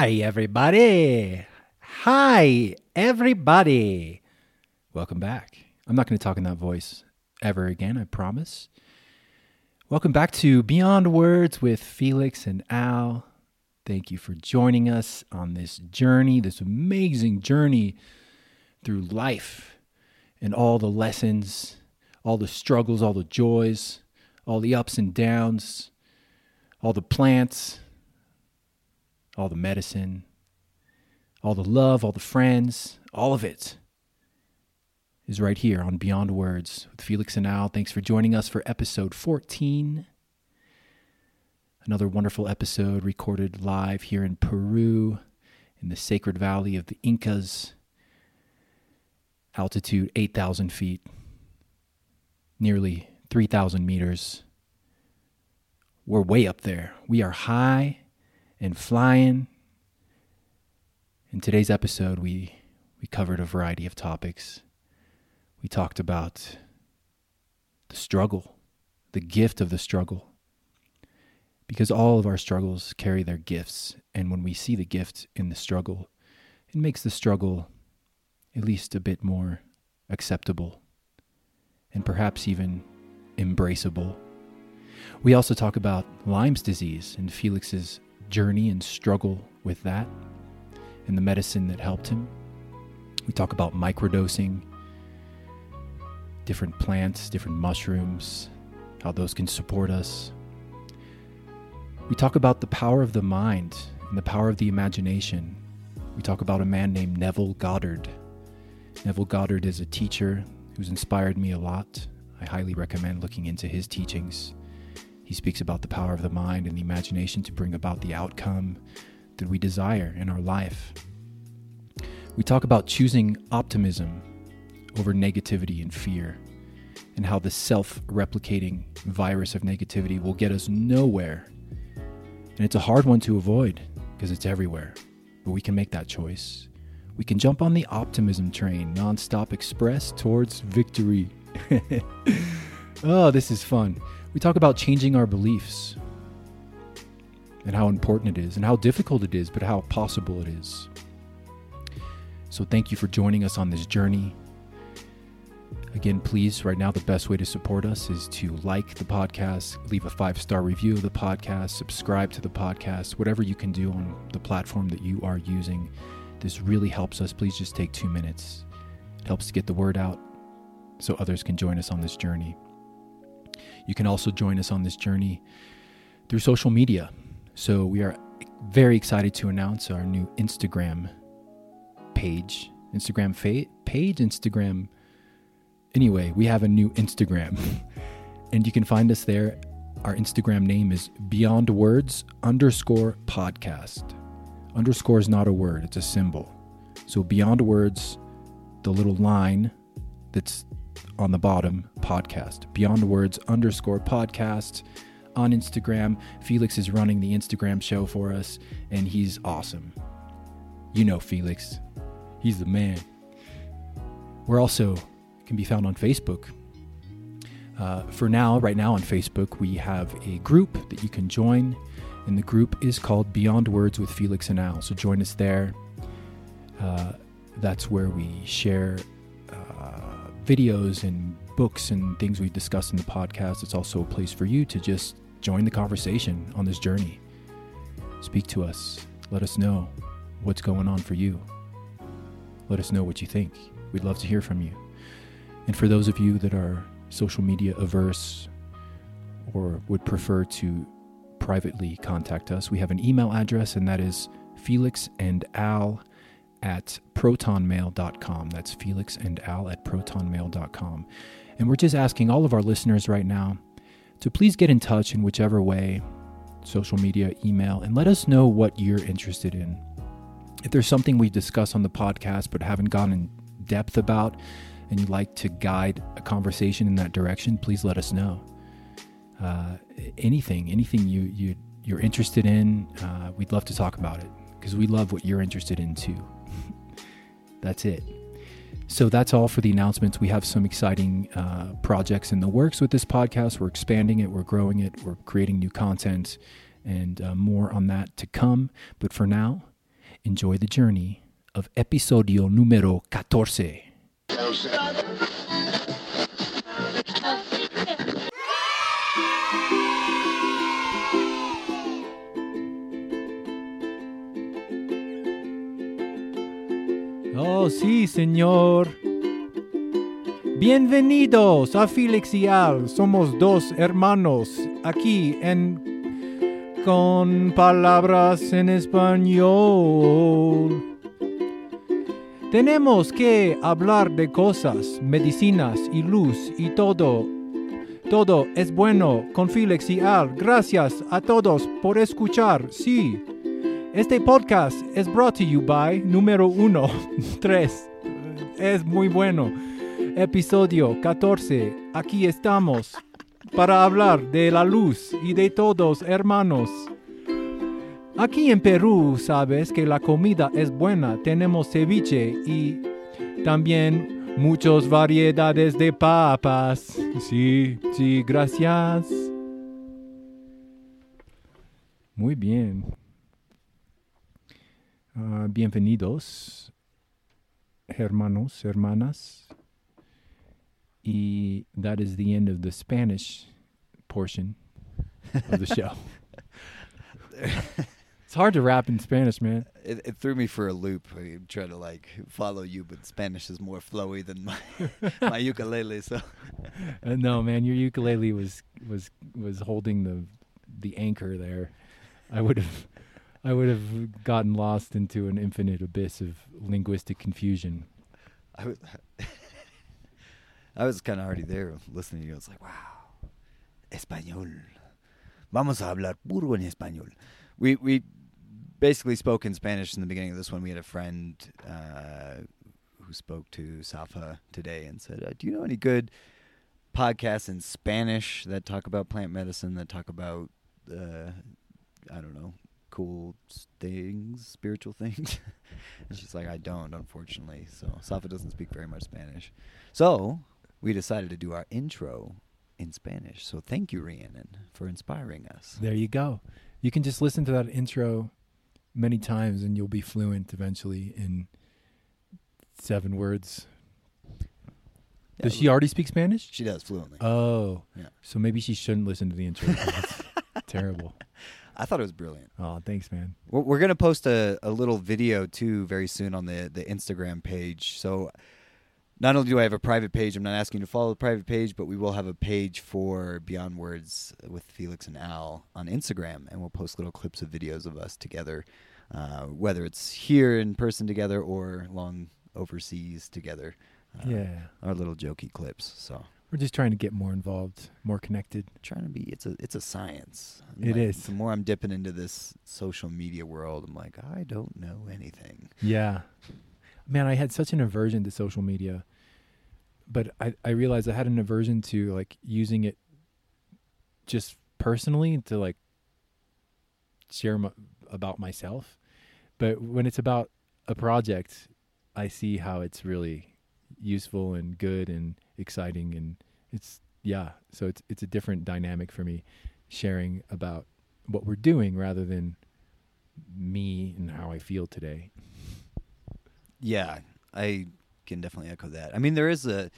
Hi, everybody. Hi, everybody. Welcome back. I'm not going to talk in that voice ever again, I promise. Welcome back to Beyond Words with Felix and Al. Thank you for joining us on this journey, this amazing journey through life and all the lessons, all the struggles, all the joys, all the ups and downs, all the plants, all the medicine, all the love, all the friends, all of it is right here on Beyond Words with Felix and Al. Thanks for joining us for episode 14. Another wonderful episode recorded live here in Peru in the sacred valley of the Incas. Altitude 8,000 feet, nearly 3,000 meters. We're way up there. We are high and flying. In today's episode, we, we covered a variety of topics. We talked about the struggle, the gift of the struggle. Because all of our struggles carry their gifts. And when we see the gift in the struggle, it makes the struggle at least a bit more acceptable and perhaps even embraceable. We also talk about Lyme's disease and Felix's journey and struggle with that and the medicine that helped him. We talk about microdosing, different plants, different mushrooms, how those can support us. We talk about the power of the mind and the power of the imagination. We talk about a man named Neville Goddard. Neville Goddard is a teacher who's inspired me a lot. I highly recommend looking into his teachings. He speaks about the power of the mind and the imagination to bring about the outcome that we desire in our life. We talk about choosing optimism over negativity and fear, and how the self replicating virus of negativity will get us nowhere. And it's a hard one to avoid because it's everywhere, but we can make that choice. We can jump on the optimism train, nonstop express towards victory. oh, this is fun. We talk about changing our beliefs and how important it is and how difficult it is, but how possible it is. So, thank you for joining us on this journey. Again, please, right now, the best way to support us is to like the podcast, leave a five star review of the podcast, subscribe to the podcast, whatever you can do on the platform that you are using. This really helps us. Please just take two minutes. It helps to get the word out so others can join us on this journey. You can also join us on this journey through social media. So we are very excited to announce our new Instagram page, Instagram fa- page, Instagram. Anyway, we have a new Instagram, and you can find us there. Our Instagram name is Beyond Words underscore podcast. Underscore is not a word; it's a symbol. So Beyond Words, the little line that's on the bottom podcast. Beyond Words underscore podcast on Instagram. Felix is running the Instagram show for us, and he's awesome. You know Felix, he's the man. We're also can be found on Facebook. Uh, for now, right now on Facebook, we have a group that you can join, and the group is called Beyond Words with Felix and Al. So join us there. Uh, that's where we share videos and books and things we've discussed in the podcast. It's also a place for you to just join the conversation on this journey. Speak to us. Let us know what's going on for you. Let us know what you think. We'd love to hear from you. And for those of you that are social media averse or would prefer to privately contact us, we have an email address, and that is Felix and Al at protonmail.com. That's Felix and Al at protonmail.com. And we're just asking all of our listeners right now to please get in touch in whichever way social media, email, and let us know what you're interested in. If there's something we discuss on the podcast but haven't gone in depth about, and you'd like to guide a conversation in that direction, please let us know. Uh, anything, anything you, you you're interested in, uh, we'd love to talk about it because we love what you're interested in too. That's it. So that's all for the announcements. We have some exciting uh, projects in the works with this podcast. We're expanding it, we're growing it, we're creating new content, and uh, more on that to come. But for now, enjoy the journey of episodio número 14. Sí, señor. Bienvenidos a Felix y Al. Somos dos hermanos aquí en con palabras en español. Tenemos que hablar de cosas, medicinas y luz y todo. Todo es bueno con Felix y Al. Gracias a todos por escuchar. Sí. Este podcast es brought to you by número uno, tres. Es muy bueno. Episodio 14. Aquí estamos para hablar de la luz y de todos hermanos. Aquí en Perú sabes que la comida es buena. Tenemos ceviche y también muchas variedades de papas. Sí, sí, gracias. Muy bien. Ah, bienvenidos, hermanos, hermanas. Y that is the end of the Spanish portion of the show. it's hard to rap in Spanish, man. It, it threw me for a loop. I try to like follow you, but Spanish is more flowy than my my ukulele. So Uh, no, man, your ukulele was was was holding the the anchor there. I would have I would have gotten lost into an infinite abyss of linguistic confusion. I was I was kind of already there listening to you. I was like, wow, español. Vamos a hablar puro en español. We we basically spoke in Spanish in the beginning of this one. We had a friend uh, who spoke to Safa today and said, uh, "Do you know any good podcasts in Spanish that talk about plant medicine? That talk about uh, I don't know." Cool things, spiritual things. and she's like, I don't, unfortunately. So Safa doesn't speak very much Spanish. So we decided to do our intro in Spanish. So thank you, Rhiannon, for inspiring us. There you go. You can just listen to that intro many times and you'll be fluent eventually in seven words. Does she already speak Spanish? She does fluently. Oh. Yeah. So maybe she shouldn't listen to the intro. terrible. I thought it was brilliant. Oh, thanks, man. We're, we're gonna post a, a little video too very soon on the the Instagram page. So not only do I have a private page, I'm not asking you to follow the private page, but we will have a page for Beyond Words with Felix and Al on Instagram, and we'll post little clips of videos of us together, uh, whether it's here in person together or long overseas together. Uh, yeah. our little jokey clips. So We're just trying to get more involved, more connected. trying to be it's a it's a science. It Like, is. The more I'm dipping into this social media world, I'm like, I don't know anything. Yeah. Man, I had such an aversion to social media. But I, I realized I had an aversion to like using it just personally to like share m- about myself. But when it's about a project, I see how it's really useful and good and exciting and it's yeah, so it's it's a different dynamic for me sharing about what we're doing rather than me and how I feel today. Yeah, I can definitely echo that. I mean, there is a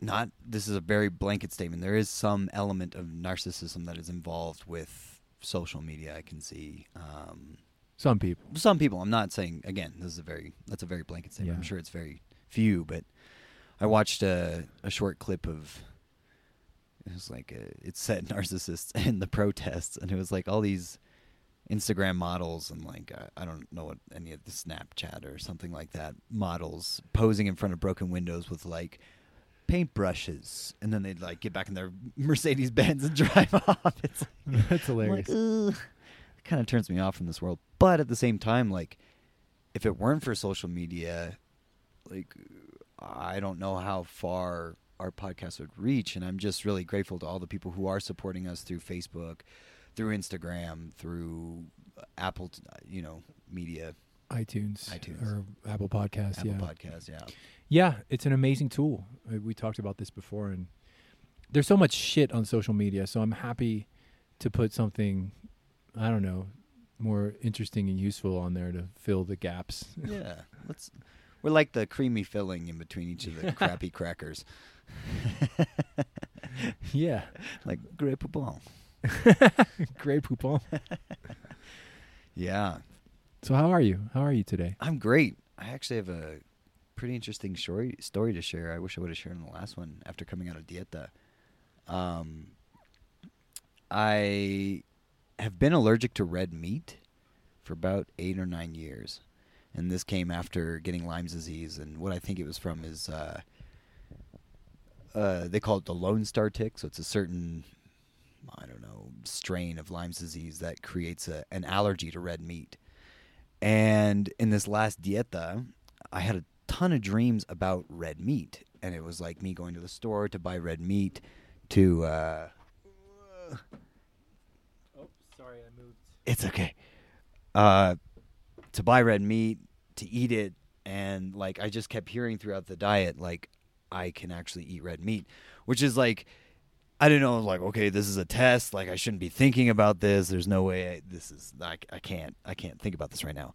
not this is a very blanket statement. There is some element of narcissism that is involved with social media. I can see um, Some people. some people. I'm not saying again. This is a very that's a very blanket statement. I'm sure it's very few, but I watched a a short clip of it was like a, it said narcissists in the protests, and it was like all these Instagram models and like uh, I don't know what any of the Snapchat or something like that models posing in front of broken windows with like paintbrushes, and then they'd like get back in their Mercedes Benz and drive off. It's like, That's hilarious. like, it kind of turns me off from this world. But at the same time, like, if it weren't for social media, like, I don't know how far our podcast would reach. And I'm just really grateful to all the people who are supporting us through Facebook, through Instagram, through Apple, you know, media, iTunes, iTunes. or Apple Podcasts. Apple yeah, Podcasts. Yeah. yeah, it's an amazing tool. Uh, We talked about this before, and there's so much shit on social media. So I'm happy to put something I don't know, more interesting and useful on there to fill the gaps. Yeah, let's. We're like the creamy filling in between each of the crappy crackers, yeah. like Grey Poupon. Great poupon. Yeah, So how are you? How are you today? I'm great. I actually have a pretty interesting story story to share. I wish I would have shared in the last one after coming out of dieta. Um, I have been allergic to red meat for about eight or nine years, and this came after getting Lyme's disease. And what I think it was from is uh, uh, they call it the Lone Star tick. So it's a certain I don't know strain of Lyme's disease that creates a, an allergy to red meat. And in this last dieta, I had a ton of dreams about red meat, and it was like me going to the store to buy red meat, to uh, Oh, sorry, I moved. it's okay, uh, to buy red meat, to eat it, and like I just kept hearing throughout the diet, like I can actually eat red meat, which is like I didn't know. Like, okay, this is a test. Like, I shouldn't be thinking about this. There's no way I, this is. I, I can't. I can't think about this right now.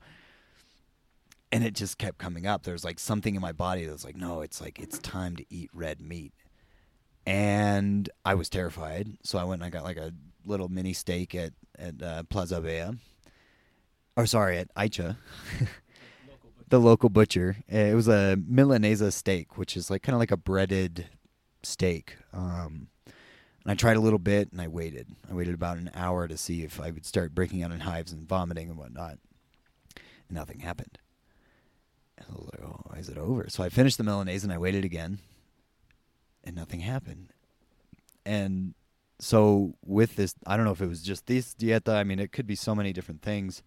And it just kept coming up. There's like something in my body that was like, no, it's like it's time to eat red meat. And I was terrified, so I went and I got like a little mini steak at at uh, Plaza Vea, or sorry, at Aicha, the local butcher. It was a Milanese steak, which is like kind of like a breaded steak. Um, and I tried a little bit, and I waited. I waited about an hour to see if I would start breaking out in hives and vomiting and whatnot. And nothing happened. I was like, "Oh, is it over?" So I finished the Milanese, and I waited again, and nothing happened. And so with this, I don't know if it was just this dieta. I mean, it could be so many different things.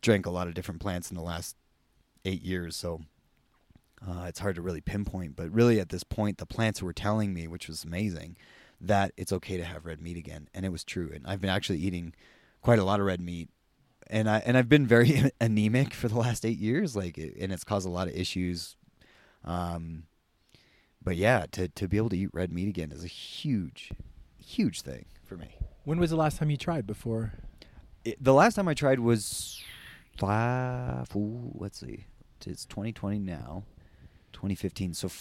Drank a lot of different plants in the last eight years, so uh, it's hard to really pinpoint. But really, at this point, the plants were telling me, which was amazing, that it's okay to have red meat again, and it was true. And I've been actually eating quite a lot of red meat, and I and I've been very anemic for the last eight years, like, and it's caused a lot of issues. Um, but yeah, to to be able to eat red meat again is a huge, huge thing for me. When was the last time you tried before? It, the last time I tried was five. Ooh, let's see, it's 2020 now, 2015. So f-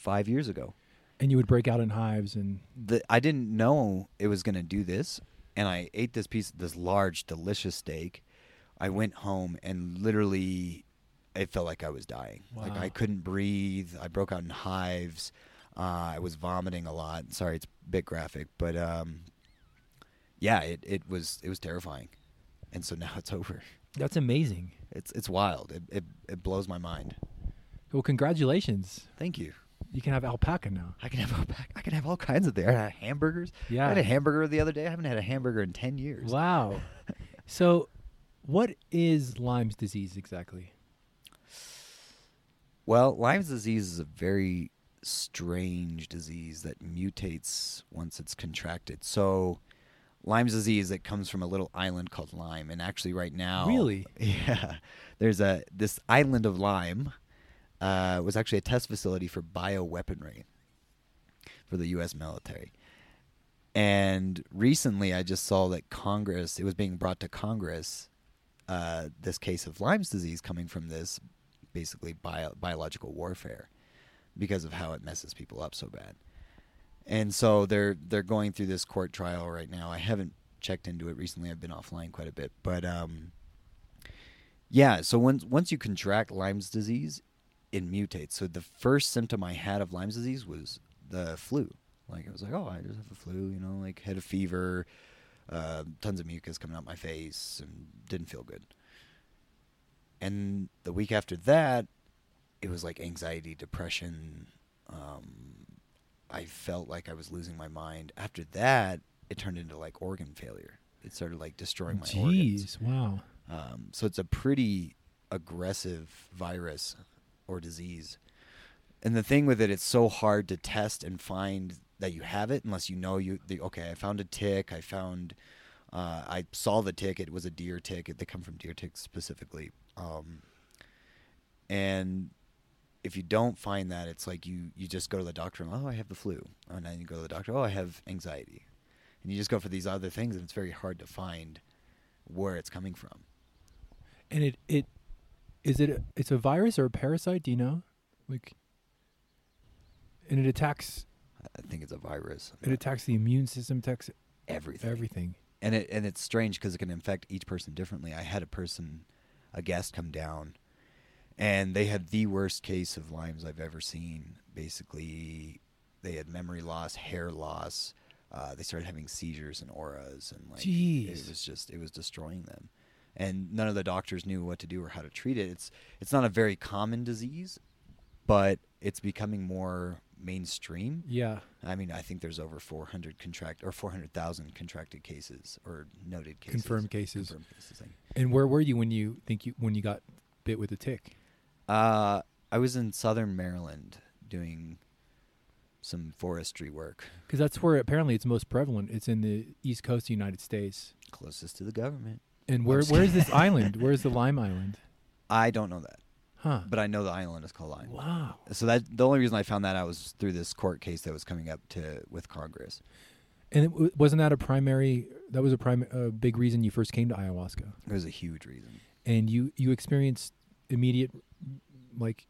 five years ago. And you would break out in hives and The I didn't know it was gonna do this, and I ate this piece, this large, delicious steak. I went home and literally, it felt like I was dying. Like I couldn't breathe. I broke out in hives. Uh, I was vomiting a lot. Sorry, it's a bit graphic, but um, yeah, it, it was it was terrifying, and so now it's over. That's amazing. It's it's wild. It it, it blows my mind. Well, congratulations. Thank you. You can have alpaca now. I can have alpaca. I can have all kinds of there. I had hamburgers. Yeah. I had a hamburger the other day. I haven't had a hamburger in ten years. Wow. so, what is Lyme's disease exactly? Well, Lyme's disease is a very strange disease that mutates once it's contracted. So, Lyme's disease that comes from a little island called Lyme, and actually, right now, Really? yeah, there's a this island of Lyme uh, was actually a test facility for bioweaponry for the U.S. military. And recently, I just saw that Congress, it was being brought to Congress, uh, this case of Lyme's disease coming from this basically bio- biological warfare because of how it messes people up so bad. And so they're they're going through this court trial right now. I haven't checked into it recently. I've been offline quite a bit, but um, yeah. So once once you contract Lyme's disease, it mutates. So the first symptom I had of Lyme's disease was the flu. Like it was like, oh, I just have a flu. You know, like had a fever, uh, tons of mucus coming out my face, and didn't feel good. And the week after that, it was like anxiety, depression. Um, I felt like I was losing my mind. After that, it turned into like organ failure. It started like destroying my organs. Jeez, wow. Um, so it's a pretty aggressive virus or disease. And the thing with it, it's so hard to test and find that you have it unless you know you. The, okay, I found a tick. I found. Uh, I saw the tick. It was a deer tick. They come from deer ticks specifically. Um, and if you don't find that, it's like you you just go to the doctor and oh, I have the flu, oh, and then you go to the doctor. Oh, I have anxiety, and you just go for these other things, and it's very hard to find where it's coming from. And it it is it a, it's a virus or a parasite? Do you know? Like, and it attacks I think it's a virus. it attacks the immune system, attacks everything. everything. and it and it's strange because it can infect each person differently. I had a person, a guest, come down, and they had the worst case of Lyme's I've ever seen. Basically, they had memory loss, hair loss. Uh, they started having seizures and auras, and like Jeez. it was just it was destroying them. And none of the doctors knew what to do or how to treat it. It's it's not a very common disease, but it's becoming more mainstream. Yeah. I mean, I think there's over 400 contract or 400,000 contracted cases or noted cases, Confirmed cases. Confirmed cases. And where were you when you think you when you got bit with a tick? Uh, I was in Southern Maryland doing some forestry work, Because that's where apparently it's most prevalent. It's in the east coast of the United States. closest to the government. And where where is this island? Where is the Lyme Island? I don't know that, Huh. but I know the island is called Lyme. wow. So that the only reason I found that out was through this court case that was coming up to with Congress. And w- wasn't that a primary? That was a prime, a big reason you first came to ayahuasca, It was a huge reason. and you you experienced immediate like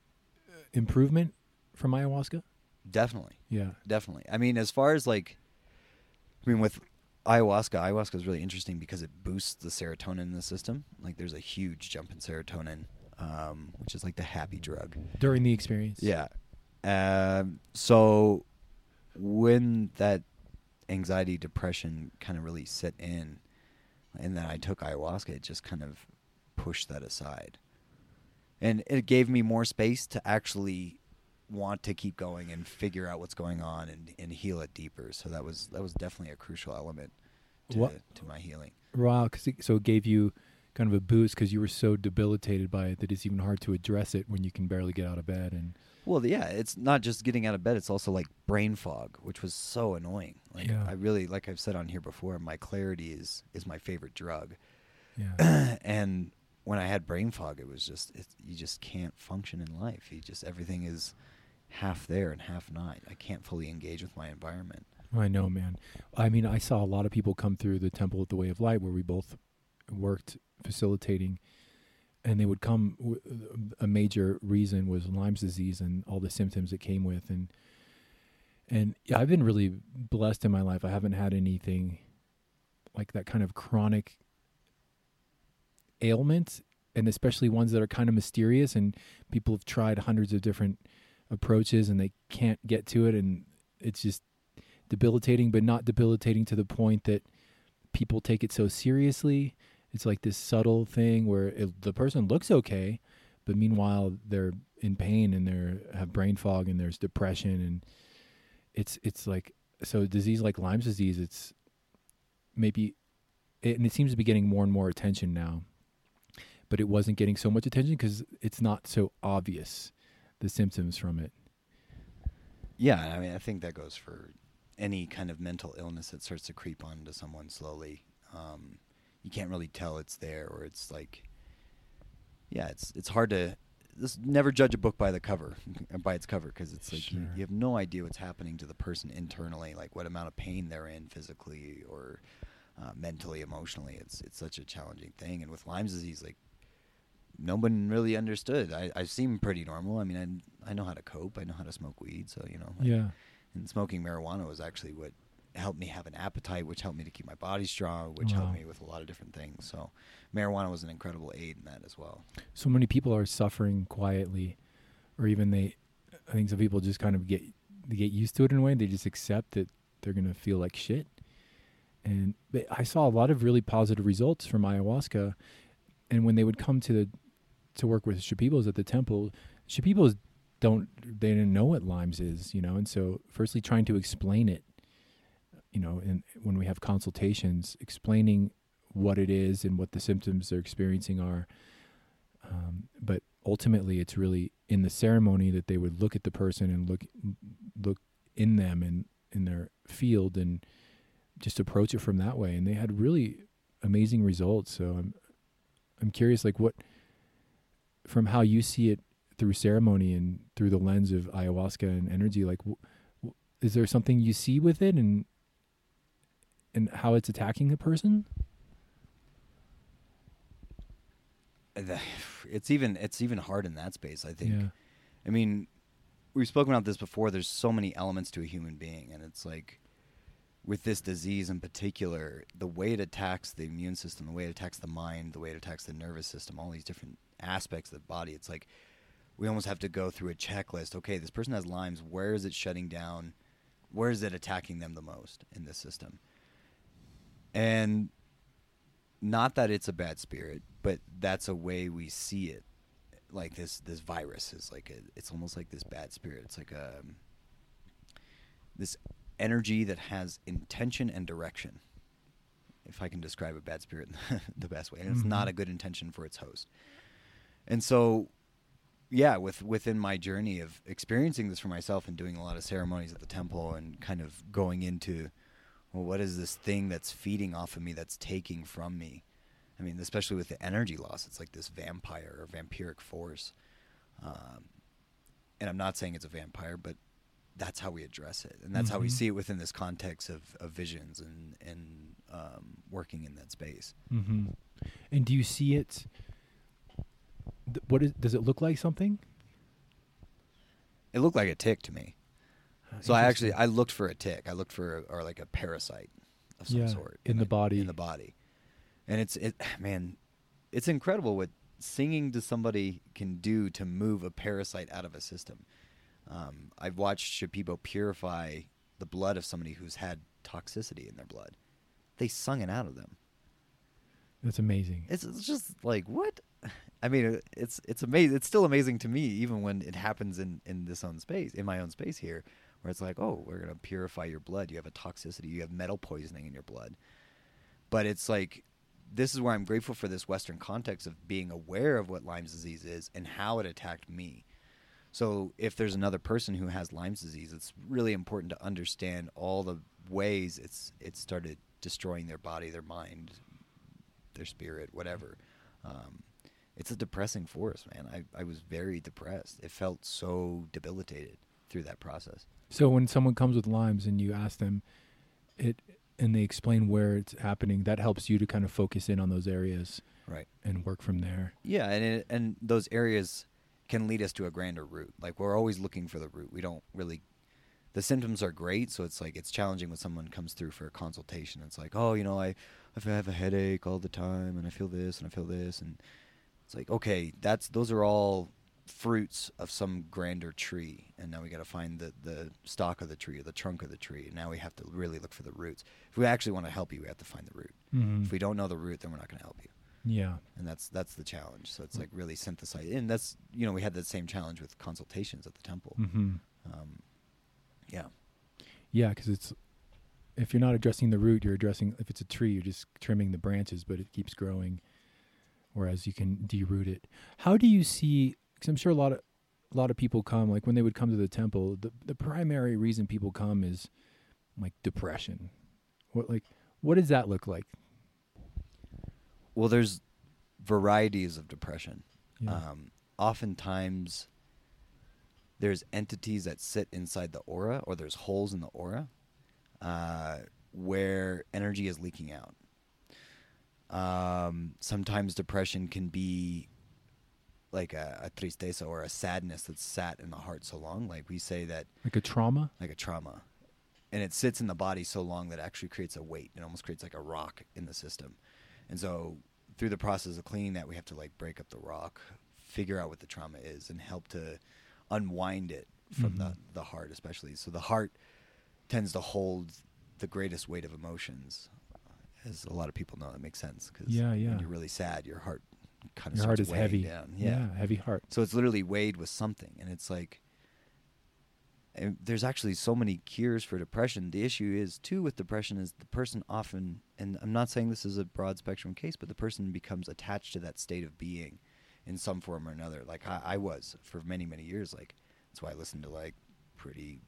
uh, improvement from ayahuasca. Definitely. Yeah. Definitely. I mean, as far as like, I mean, with ayahuasca, ayahuasca is really interesting because it boosts the serotonin in the system. Like, there's a huge jump in serotonin, um, which is like the happy drug. During the experience. Yeah. Um, so when that anxiety, depression kind of really set in, and then I took ayahuasca, it just kind of pushed that aside. And it gave me more space to actually want to keep going and figure out what's going on and, and heal it deeper. So that was that was definitely a crucial element to, What- to my healing. Wow. Cause it, so it gave you kind of a boost because you were so debilitated by it that it's even hard to address it when you can barely get out of bed. And Well, yeah, it's not just getting out of bed; it's also like brain fog, which was so annoying. Like Yeah. I really, like I've said on here before, my clarity is is my favorite drug. yeah. and when I had brain fog, it was just it, you just can't function in life. You just everything is half there and half not. I can't fully engage with my environment. I know, man. I mean, I saw a lot of people come through the Temple of the Way of Light where we both worked facilitating, and they would come. A major reason was Lyme's disease and all the symptoms it came with, and and I've been really blessed in my life. I haven't had anything like that kind of chronic ailment, and especially ones that are kind of mysterious. And people have tried hundreds of different approaches, and they can't get to it, and it's just debilitating, but not debilitating to the point that people take it so seriously. It's like this subtle thing where it, the person looks okay, but meanwhile they're in pain and they have brain fog and there's depression and it's it's like so disease like Lyme's disease. It's maybe it, and it seems to be getting more and more attention now, but it wasn't getting so much attention because it's not so obvious the symptoms from it. Yeah, I mean, I think that goes for any kind of mental illness that starts to creep onto someone slowly. Um, you can't really tell it's there, or it's like, yeah, it's it's hard to. Just never judge a book by the cover, by its cover, because it's like you, you have no idea what's happening to the person internally, like what amount of pain they're in physically or uh, mentally, emotionally. It's it's such a challenging thing, and with Lyme's disease, like no one really understood. I, I seem pretty normal. I mean, I, I know how to cope. I know how to smoke weed. So, you know, like- Yeah. And smoking marijuana was actually what helped me have an appetite, which helped me to keep my body strong, which Wow. helped me with a lot of different things. So, marijuana was an incredible aid in that as well. so many people are suffering quietly or even they i think some people just kind of get they get used to it in a way they just accept that they're going to feel like shit and but i saw a lot of really positive results from ayahuasca and when they would come to the to work with shipibos at the temple shipibos don't they didn't know what Lyme's is you know and so firstly trying to explain it you know and when we have consultations explaining what it is and what the symptoms they're experiencing are um, but ultimately it's really in the ceremony that they would look at the person and look look in them and in their field and just approach it from that way. And they had really amazing results. So i'm i'm curious like what from how you see it through ceremony and through the lens of ayahuasca and energy like w- w- is there something you see with it and and how it's attacking the person? It's even it's even hard in that space. I think. Yeah. I mean, we've spoken about this before. There's so many elements to a human being, and it's like with this disease in particular, the way it attacks the immune system, the way it attacks the mind, the way it attacks the nervous system, all these different aspects of the body. It's like we almost have to go through a checklist. Okay, this person has Lyme's. Where is it shutting down? Where is it attacking them the most in this system? And not that it's a bad spirit, but that's a way we see it. Like this, this virus is like a, it's almost like this bad spirit. It's like a this energy that has intention and direction. If I can describe a bad spirit the best way, and it's not Mhm. a good intention for its host. And so, yeah, with within my journey of experiencing this for myself and doing a lot of ceremonies at the temple and kind of going into, well, what is this thing that's feeding off of me that's taking from me? I mean, especially with the energy loss, it's like this vampire or vampiric force. Um, and I'm not saying it's a vampire, but that's how we address it, and that's how we Mhm. see it within this context of, of visions and and um, working in that space. Mm-hmm. And do you see it? What is? Does it look like something? It looked like a tick to me. So I actually. I looked for a tick. I looked for or like a parasite of some Yeah, sort in the I- body. In the body, and it's it man, it's incredible what singing to somebody can do to move a parasite out of a system. Um, I've watched Shipibo purify the blood of somebody who's had toxicity in their blood. They sung it out of them. That's amazing. It's, it's just like what? I mean, it's it's amazing. It's still amazing to me, even when it happens in in this own space, in my own space here, where it's like, oh, we're gonna purify your blood. You have a toxicity. You have metal poisoning in your blood. But it's like, this is where I'm grateful for this Western context of being aware of what Lyme's disease is and how it attacked me. So if there's another person who has Lyme's disease, it's really important to understand all the ways it's it started destroying their body, their mind, their spirit, whatever. Um, it's a depressing force, man. I, I was very depressed. It felt so debilitated through that process. So when someone comes with Lyme's and you ask them it and they explain where it's happening, that helps you to kind of focus in on those areas Right. and work from there. Yeah, and it, and those areas can lead us to a grander root. Like we're always looking for the root. We don't really. The symptoms are great, so it's like it's challenging when someone comes through for a consultation. It's like, oh, you know, I I have a headache all the time, and I feel this, and I feel this, and it's like, okay, that's those are all fruits of some grander tree, and now we got to find the the stalk of the tree or the trunk of the tree, and now we have to really look for the roots. If we actually want to help you, we have to find the root. Mhm. If we don't know the root, then we're not going to help you Yeah. and that's that's the challenge. So it's like really synthesize, and that's you know we had the same challenge with consultations at the temple. hmm Um, yeah, Yeah, because it's if you're not addressing the root, you're addressing. If it's a tree, you're just trimming the branches, but it keeps growing. Whereas you can deroot it. How do you see? Because I'm sure a lot of a lot of people come. Like when they would come to the temple, the the primary reason people come is like depression. What like what does that look like? well, there's varieties of depression. Yeah. Um, oftentimes, there's entities that sit inside the aura, or there's holes in the aura uh, where energy is leaking out. Um, sometimes depression can be like a, a tristeza or a sadness that's sat in the heart so long. Like we say that like a trauma. like a trauma. And it sits in the body so long that it actually creates a weight. It almost creates like a rock in the system. And so through the process of cleaning that, we have to like break up the rock, figure out what the trauma is, and help to unwind it from the, Mhm. the heart, especially. So the heart tends to hold the greatest weight of emotions. As a lot of people know, that makes sense. Because Yeah, yeah. when you're really sad, your heart kind of Your heart is heavy. Down. Yeah. heavy heart. So it's literally weighed with something, and it's like, and there's actually so many cures for depression. The issue is too with depression is the person often, and I'm not saying this is a broad spectrum case, but the person becomes attached to that state of being in some form or another. Like I, I was for many many years. Like that's why I listened to like pretty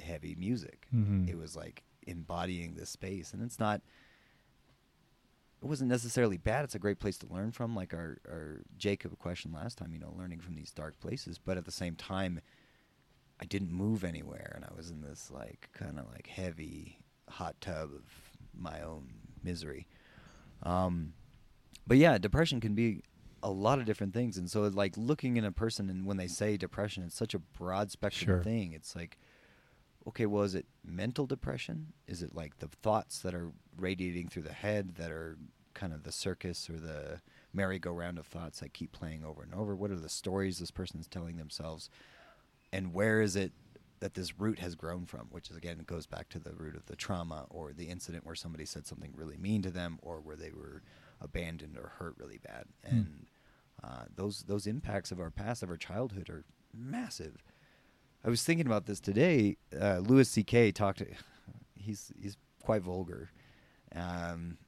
heavy music. Mhm. It was like embodying this space, and it's not it wasn't necessarily bad. It's a great place to learn from, like our, our Jacob question last time, you know, learning from these dark places. But at the same time, I didn't move anywhere, and I was in this like kind of like heavy hot tub of my own misery. Um, but yeah, depression can be a lot of different things, and so like looking in a person, and when they say depression, it's such a broad spectrum Sure. thing. It's like, okay, well, is it mental depression? Is it like the thoughts that are radiating through the head that are kind of the circus or the merry-go-round of thoughts that keep playing over and over? What are the stories this person's telling themselves? And where is it that this root has grown from? Which is again goes back to the root of the trauma or the incident where somebody said something really mean to them or where they were abandoned or hurt really bad. Hmm. And uh, those those impacts of our past, of our childhood, are massive. I was thinking about this today. Uh, Louis C.K. talked. He's he's quite vulgar, um,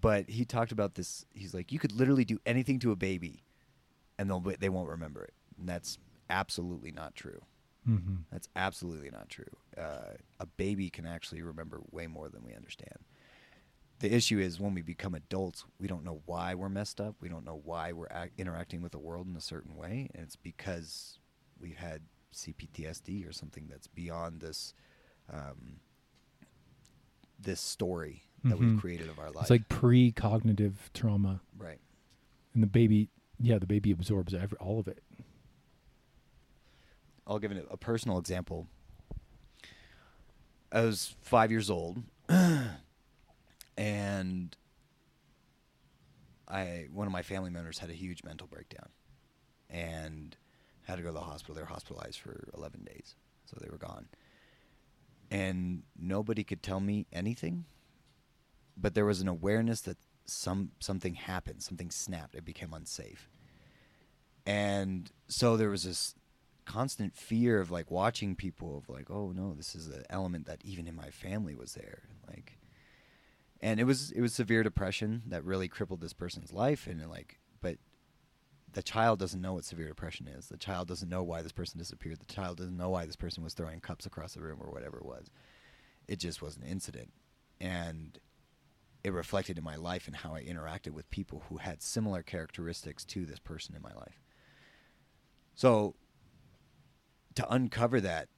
but he talked about this. He's like, you could literally do anything to a baby, and they'll they won't remember it. And that's absolutely not true. Mm-hmm. That's absolutely not true. Uh, a baby can actually remember way more than we understand. The issue is when we become adults, we don't know why we're messed up. We don't know why we're ac interacting with the world in a certain way, and it's because we've had CPTSD or something that's beyond this um, this story that we've Mhm. created of our life. It's like pre-cognitive trauma, right. and the baby, yeah, the baby absorbs every, all of it. I'll give a personal example. I was five years old, and I one of my family members had a huge mental breakdown, and had to go to the hospital. They were hospitalized for eleven days, so they were gone. And nobody could tell me anything, but there was an awareness that some something happened, something snapped. It became unsafe, and so there was this constant fear of like watching people of like oh no this is an element that even in my family was there like and it was it was severe depression that really crippled this person's life and like but the child doesn't know what severe depression is. The child doesn't know why this person disappeared. The child doesn't know why this person was throwing cups across the room or whatever it was. It just was an incident. And it reflected in my life and how i interacted with people who had similar characteristics to this person in my life so to uncover that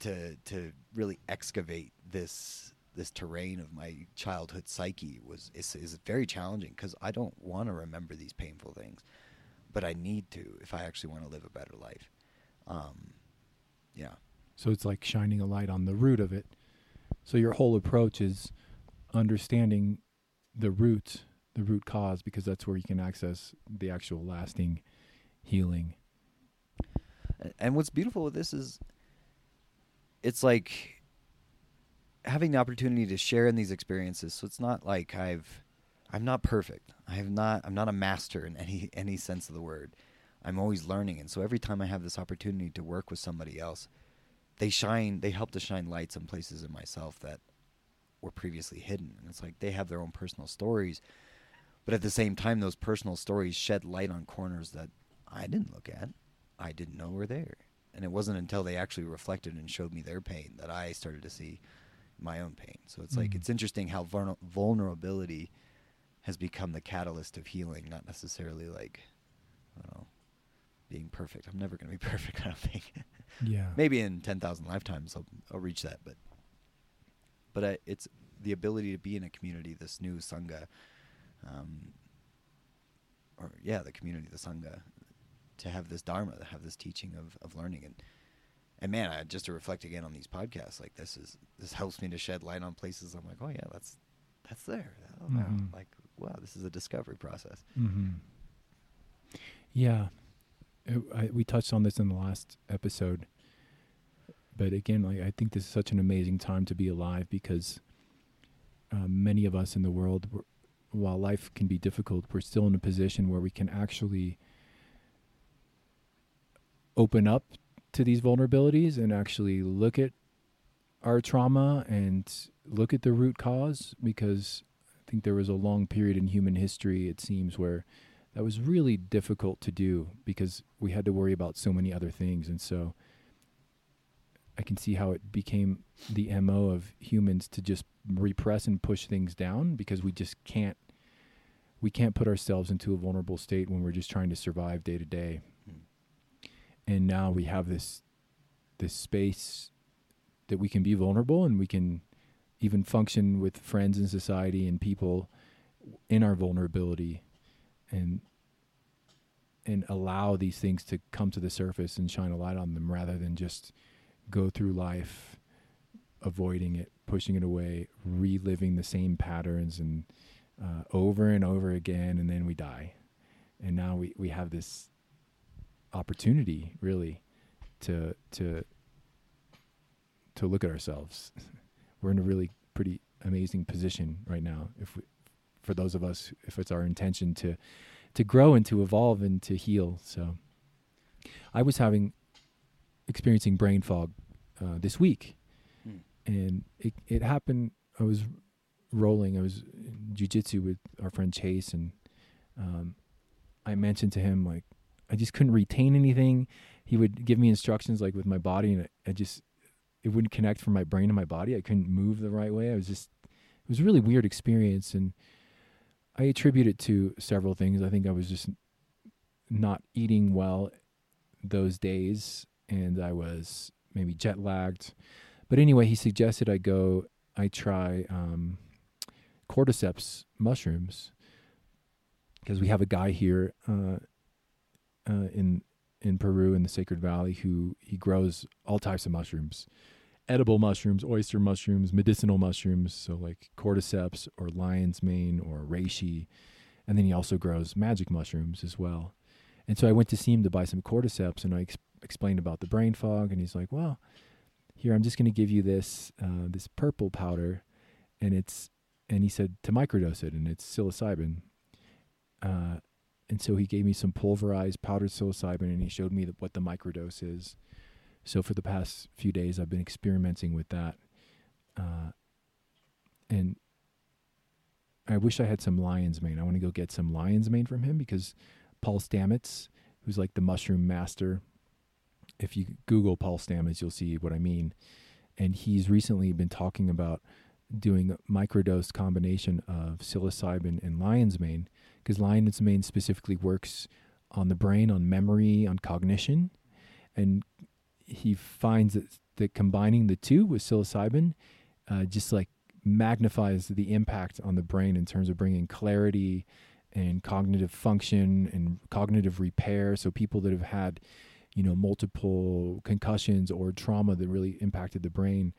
to to really excavate this this terrain of my childhood psyche was is, is very challenging because I don't want to remember these painful things, but I need to if I actually want to live a better life. Um, yeah, So it's like shining a light on the root of it. So your whole approach is understanding the root, the root cause, because that's where you can access the actual lasting healing. And what's beautiful with this is it's like having the opportunity to share in these experiences. So it's not like i've i'm not perfect. I have not i'm not a master in any any sense of the word. I'm always learning. And so every time i have this opportunity to work with somebody else they shine they help to shine lights on places in myself that were previously hidden. And it's like they have their own personal stories but at the same time those personal stories shed light on corners that i didn't look at. I didn't know were there. And it wasn't until they actually reflected and showed me their pain that i started to see my own pain. So it's like Mhm. it's interesting how vulner- vulnerability has become the catalyst of healing not necessarily like i don't know being perfect. I'm never going to be perfect i don't think. Yeah. maybe in 10,000 lifetimes I'll, I'll reach that but but I, it's the ability to be in a community this new sangha um, or yeah the community the sangha to have this dharma to have this teaching of, of learning. And and man I, just to reflect again on these podcasts like this is this helps me to shed light on places i'm like oh yeah that's that's there. Oh, wow. Mhm. like wow this is a discovery process. Hmm Yeah, I, we touched on this in the last episode, but again, like I think this is such an amazing time to be alive because um, many of us in the world, while life can be difficult, we're still in a position where we can actually open up to these vulnerabilities and actually look at our trauma and look at the root cause because I think there was a long period in human history, it seems, where that was really difficult to do because we had to worry about so many other things. And so I can see how it became the MO of humans to just repress and push things down because we just can't we can't put ourselves into a vulnerable state when we're just trying to survive day to day. Hmm. And now we have this this space that we can be vulnerable and we can even function with friends in society and people in our vulnerability and and allow these things to come to the surface and shine a light on them rather than just go through life avoiding it, pushing it away, reliving the same patterns and uh, over and over again, and then we die. And now we, we have this opportunity, really, to to to look at ourselves. We're in a really pretty amazing position right now. If we, for those of us, if it's our intention to to grow and to evolve and to heal. So, I was having experiencing brain fog uh, this week, Hmm. and it it happened. I was rolling. I was in jujitsu with our friend Chase, and um, I mentioned to him like I just couldn't retain anything. He would give me instructions like with my body, and I, I just it wouldn't connect from my brain to my body. I couldn't move the right way. I was just it was a really weird experience, and I attribute it to several things. I think I was just not eating well those days, and I was maybe jet lagged. But anyway, he suggested I go, I try um, cordyceps mushrooms because we have a guy here uh, uh, in in Peru in the Sacred Valley who he grows all types of mushrooms, edible mushrooms, oyster mushrooms, medicinal mushrooms, so like cordyceps or lion's mane or reishi, and then he also grows magic mushrooms as well. And so I went to see him to buy some cordyceps, and I ex- explained about the brain fog, and he's like, "Well, here I'm just going to give you this uh, this purple powder, and it's and he said to microdose it, and it's psilocybin." Uh, and so he gave me some pulverized powdered psilocybin, and he showed me the, what the microdose is. So for the past few days, I've been experimenting with that, uh, and I wish I had some lion's mane. I want to go get some lion's mane from him because Paul Stamets, who's like the mushroom master, if you Google Paul Stamets, you'll see what I mean. And he's recently been talking about doing a microdose combination of psilocybin and lion's mane because lion's mane specifically works on the brain, on memory, on cognition, and he finds that, that combining the two with psilocybin uh, just like magnifies the impact on the brain in terms of bringing clarity and cognitive function and cognitive repair. So people that have had, you know, multiple concussions or trauma that really impacted the brain,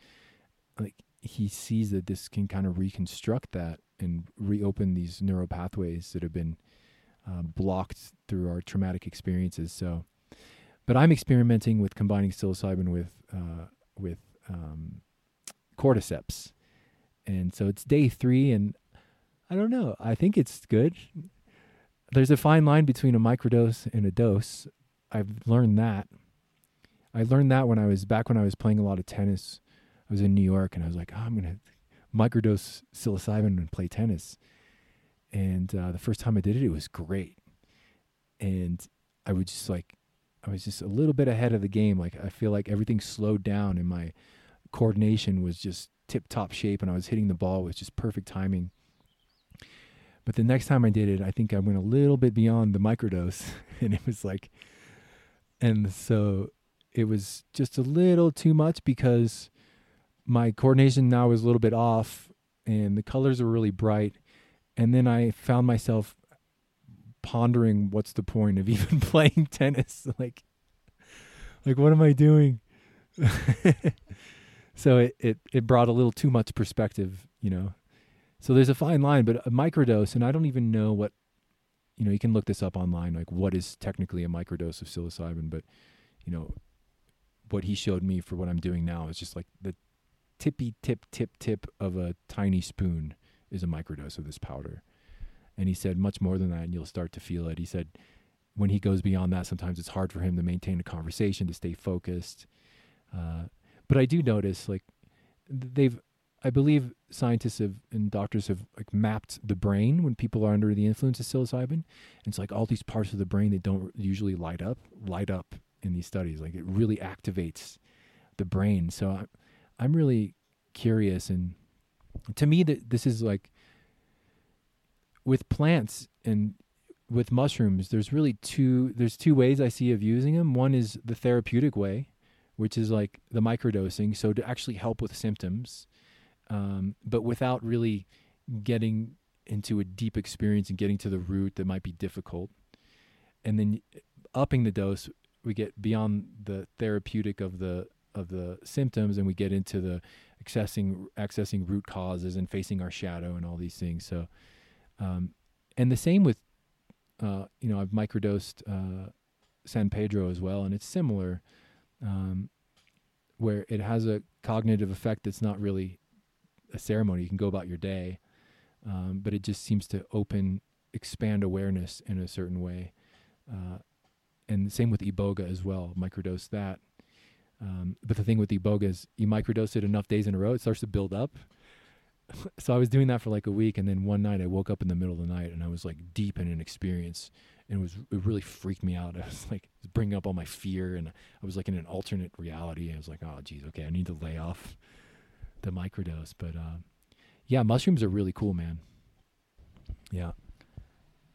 like he sees that this can kind of reconstruct that and reopen these neural pathways that have been uh, blocked through our traumatic experiences. So, but I'm experimenting with combining psilocybin with uh, with um, cordyceps, and so it's day three, and I don't know. I think it's good. There's a fine line between a microdose and a dose. I've learned that. I learned that when I was back when I was playing a lot of tennis. I was in New York, and I was like, oh, I'm gonna microdose psilocybin and play tennis. And uh, the first time I did it, it was great. And I would just like, I was just a little bit ahead of the game. Like I feel like everything slowed down, and my coordination was just tip top shape, and I was hitting the ball with just perfect timing. But the next time I did it, I think I went a little bit beyond the microdose, and it was like, and so it was just a little too much because my coordination now was a little bit off and the colors were really bright. And then i found myself pondering what's the point of even playing tennis? Like like what am i doing? So it, it it brought a little too much perspective you know? So there's a fine line but a microdose and i don't even know what you know you can look this up online like what is technically a microdose of psilocybin but you know what he showed me for what i'm doing now is just like the tippy tip tip tip of a tiny spoon is a microdose of this powder. And he said much more than that, and you'll start to feel it. He said when he goes beyond that, sometimes it's hard for him to maintain a conversation, to stay focused. Uh, but I do notice, like they've, I believe scientists have and doctors have like mapped the brain when people are under the influence of psilocybin. And it's like all these parts of the brain that don't usually light up, light up in these studies. Like it really activates the brain. So I, I'm really curious, and to me, that this is like with plants and with mushrooms. There's really two. There's two ways I see of using them. One is the therapeutic way, which is like the microdosing, so to actually help with symptoms. Um, but without really getting into a deep experience and getting to the root that might be difficult. And then upping the dose, we get beyond the therapeutic of the of the symptoms, and we get into the accessing accessing root causes and facing our shadow and all these things. So, um, and the same with, uh, you know, I've microdosed uh, San Pedro as well, and it's similar, um, where it has a cognitive effect that's not really a ceremony. You can go about your day, um, but it just seems to open, expand awareness in a certain way. Uh, and same with iboga as well. Microdose that. Um, but the thing with iboga is you microdose it enough days in a row, it starts to build up. so I was doing that for like a week, and then one night I woke up in the middle of the night and I was like deep in an experience, and it was it really freaked me out. I was like bringing up all my fear, and I was like in an alternate reality. I was like, oh geez, okay, I need to lay off the microdose. But uh, yeah, mushrooms are really cool, man. Yeah.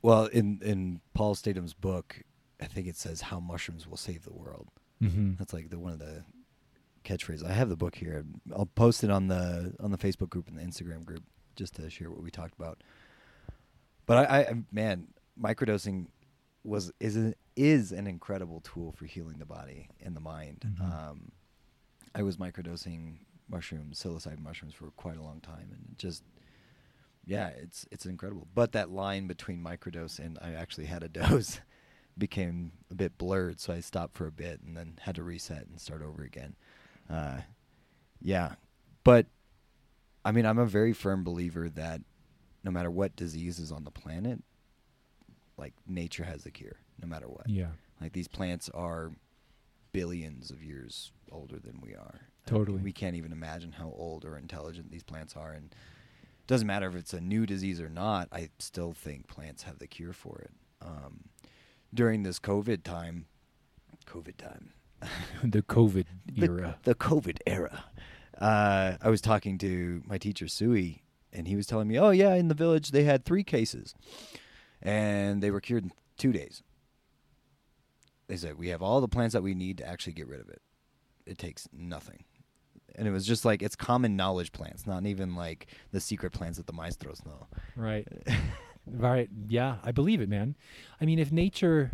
Well, in in Paul Stamets' book, I think it says how mushrooms will save the world. Mm-hmm. That's like the one of the catchphrases. I have the book here. I'll post it on the on the Facebook group and the Instagram group just to share what we talked about. But I, I man, microdosing was is an, is an incredible tool for healing the body and the mind. Mhm. Um, I was microdosing mushrooms, psilocybin mushrooms, for quite a long time, and just yeah, it's it's incredible. But that line between microdose and I actually had a dose became a bit blurred, so I stopped for a bit and then had to reset and start over again. Uh, yeah, but I mean, I'm a very firm believer that no matter what disease is on the planet, like nature has the cure, no matter what. Yeah. Like these plants are billions of years older than we are. Totally. We can't even imagine how old or intelligent these plants are, and it doesn't matter if it's a new disease or not. I still think plants have the cure for it. Um, during this COVID time, COVID time, the COVID the, era. the COVID era. Uh, I was talking to my teacher Sui, and he was telling me, "Oh yeah, in the village they had three cases, and they were cured in two days." They said we have all the plants that we need to actually get rid of it. It takes nothing, and it was just like it's common knowledge plants, not even like the secret plants that the maestros know. Right. right. Yeah, I believe it, man. I mean, if nature,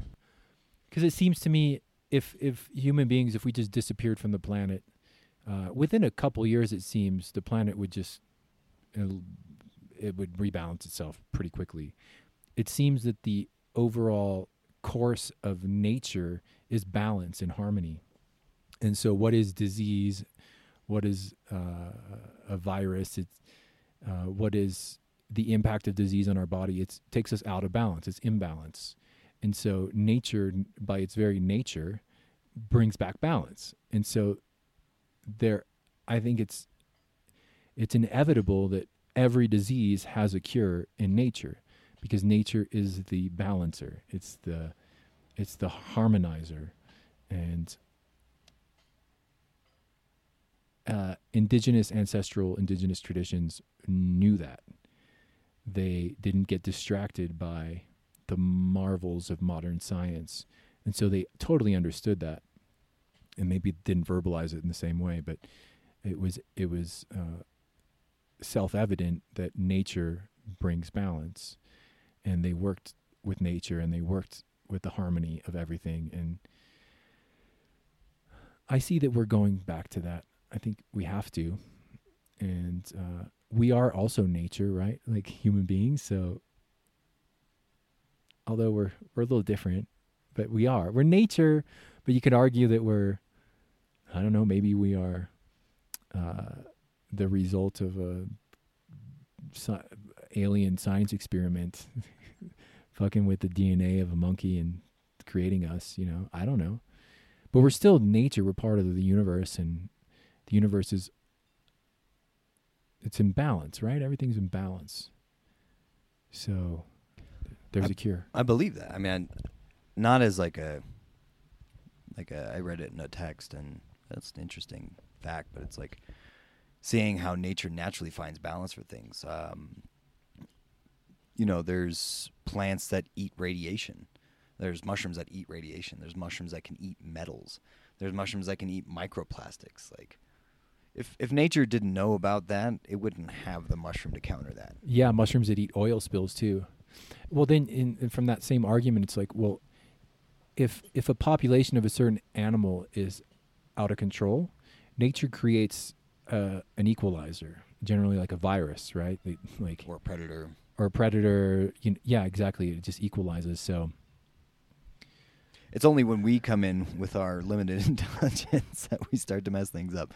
because it seems to me, if if human beings, if we just disappeared from the planet, uh, within a couple years, it seems the planet would just it'll- it would rebalance itself pretty quickly. It seems that the overall course of nature is balance and harmony. And so, what is disease? What is uh, a virus? It's uh, what is the impact of disease on our body? It takes us out of balance. It's imbalance, and so nature, by its very nature, brings back balance. And so, there, I think it's it's inevitable that every disease has a cure in nature because nature is the balancer. It's the it's the harmonizer, and uh, indigenous ancestral indigenous traditions knew that. They didn't get distracted by the marvels of modern science. And so they totally understood that. And maybe didn't verbalize it in the same way but it was it was uh, self-evident that nature brings balance and they worked with nature and they worked with the harmony of everything. And i see that we're going back to that. I think we have to. And uh, we are also nature right? Like human beings. So although we're we're a little different but we are. We're nature but you could argue that we're i don't know maybe we are uh, the result of a alien science experiment fucking with the DNA of a monkey and creating us, you know. I don't know. But we're still nature, we're part of the universe and the universe is it's in balance, right? Everything's in balance. So there's a cure. I believe that. I mean, not as like a like a, I read it in a text, and that's an interesting fact. But it's like seeing how nature naturally finds balance for things. Um, you know, there's plants that eat radiation. There's mushrooms that eat radiation. There's mushrooms that can eat metals. There's mushrooms that can eat microplastics. Like, if if nature didn't know about that, it wouldn't have the mushroom to counter that. Yeah, mushrooms that eat oil spills too. Well, then, in, in from that same argument, it's like, well, if if a population of a certain animal is out of control, nature creates uh, an equalizer, generally like a virus, right? They, like Or a predator. Or predator. You know, yeah, exactly. It just equalizes. So It's only when we come in with our limited intelligence that we start to mess things up.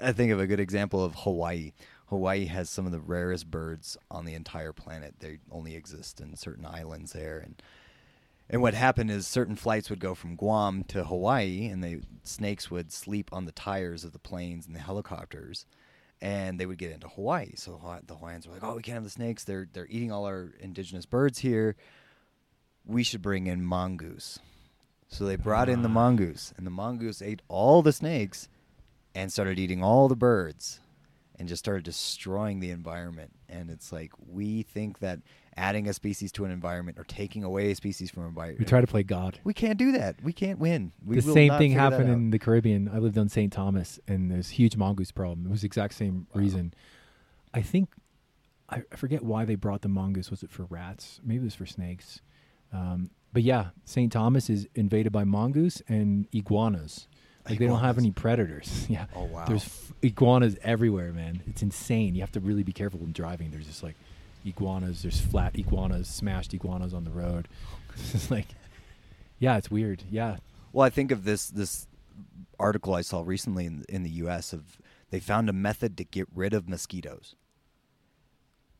I think of a good example of Hawaii. Hawaii has some of the rarest birds on the entire planet. They only exist in certain islands there, and and what happened is certain flights would go from Guam to Hawaii, and the snakes would sleep on the tires of the planes and the helicopters, and they would get into Hawaii. So the Hawaiians were like, "Oh, we can't have the snakes. They're they're eating all our indigenous birds here. We should bring in mongoose." So they brought in the Ah. mongoose, and the mongoose ate all the snakes and started eating all the birds and just started destroying the environment. And it's like we think that adding a species to an environment or taking away a species from an environment. we try to play God. We can't do that. We can't win. We the same thing happened in the Caribbean. I lived on St. Thomas, and there's huge mongoose problem. It was the exact same Wow. reason. I think I, forget why they brought the mongoose. Was it for rats? Maybe it was for snakes. Um, but yeah, St. Thomas is invaded by mongoose and iguanas. Like they don't have any predators. yeah, Oh wow. there's f- iguanas everywhere, man. It's insane. You have to really be careful when driving. There's just like iguanas. There's flat iguanas, smashed iguanas on the road. It's like, yeah, it's weird. Yeah, Well, I think of this this article I saw recently in in the U.S. of they found a method to get rid of mosquitoes.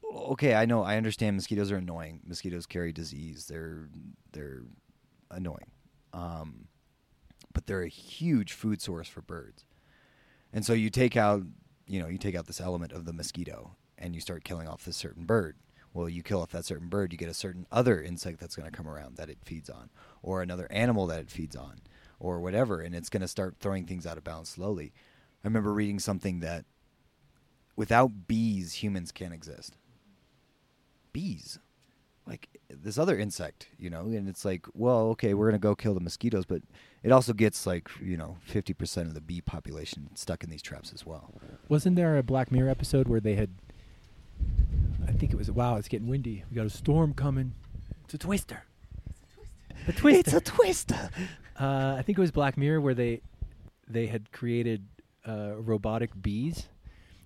Okay, I know, I understand mosquitoes are annoying. Mosquitoes carry disease. They're they're annoying, um, but they're a huge food source for birds. And so you take out, you know, you take out this element of the mosquito, and you start killing off this certain bird. Well, you kill off that certain bird, you get a certain other insect that's going to come around that it feeds on, or another animal that it feeds on, or whatever, and it's going to start throwing things out of balance slowly. I remember reading something that without bees, humans can't exist. Bees, like this other insect, you know, and it's like, well, okay, we're going to go kill the mosquitoes, but it also gets like, you know, 50% of the bee population stuck in these traps as well. Wasn't there a Black Mirror episode where they had? I think it was. Wow, it's getting windy. We got a storm coming. It's a twister. It's a twister. It's a twister. Uh, I think it was Black Mirror where they they had created uh, robotic bees.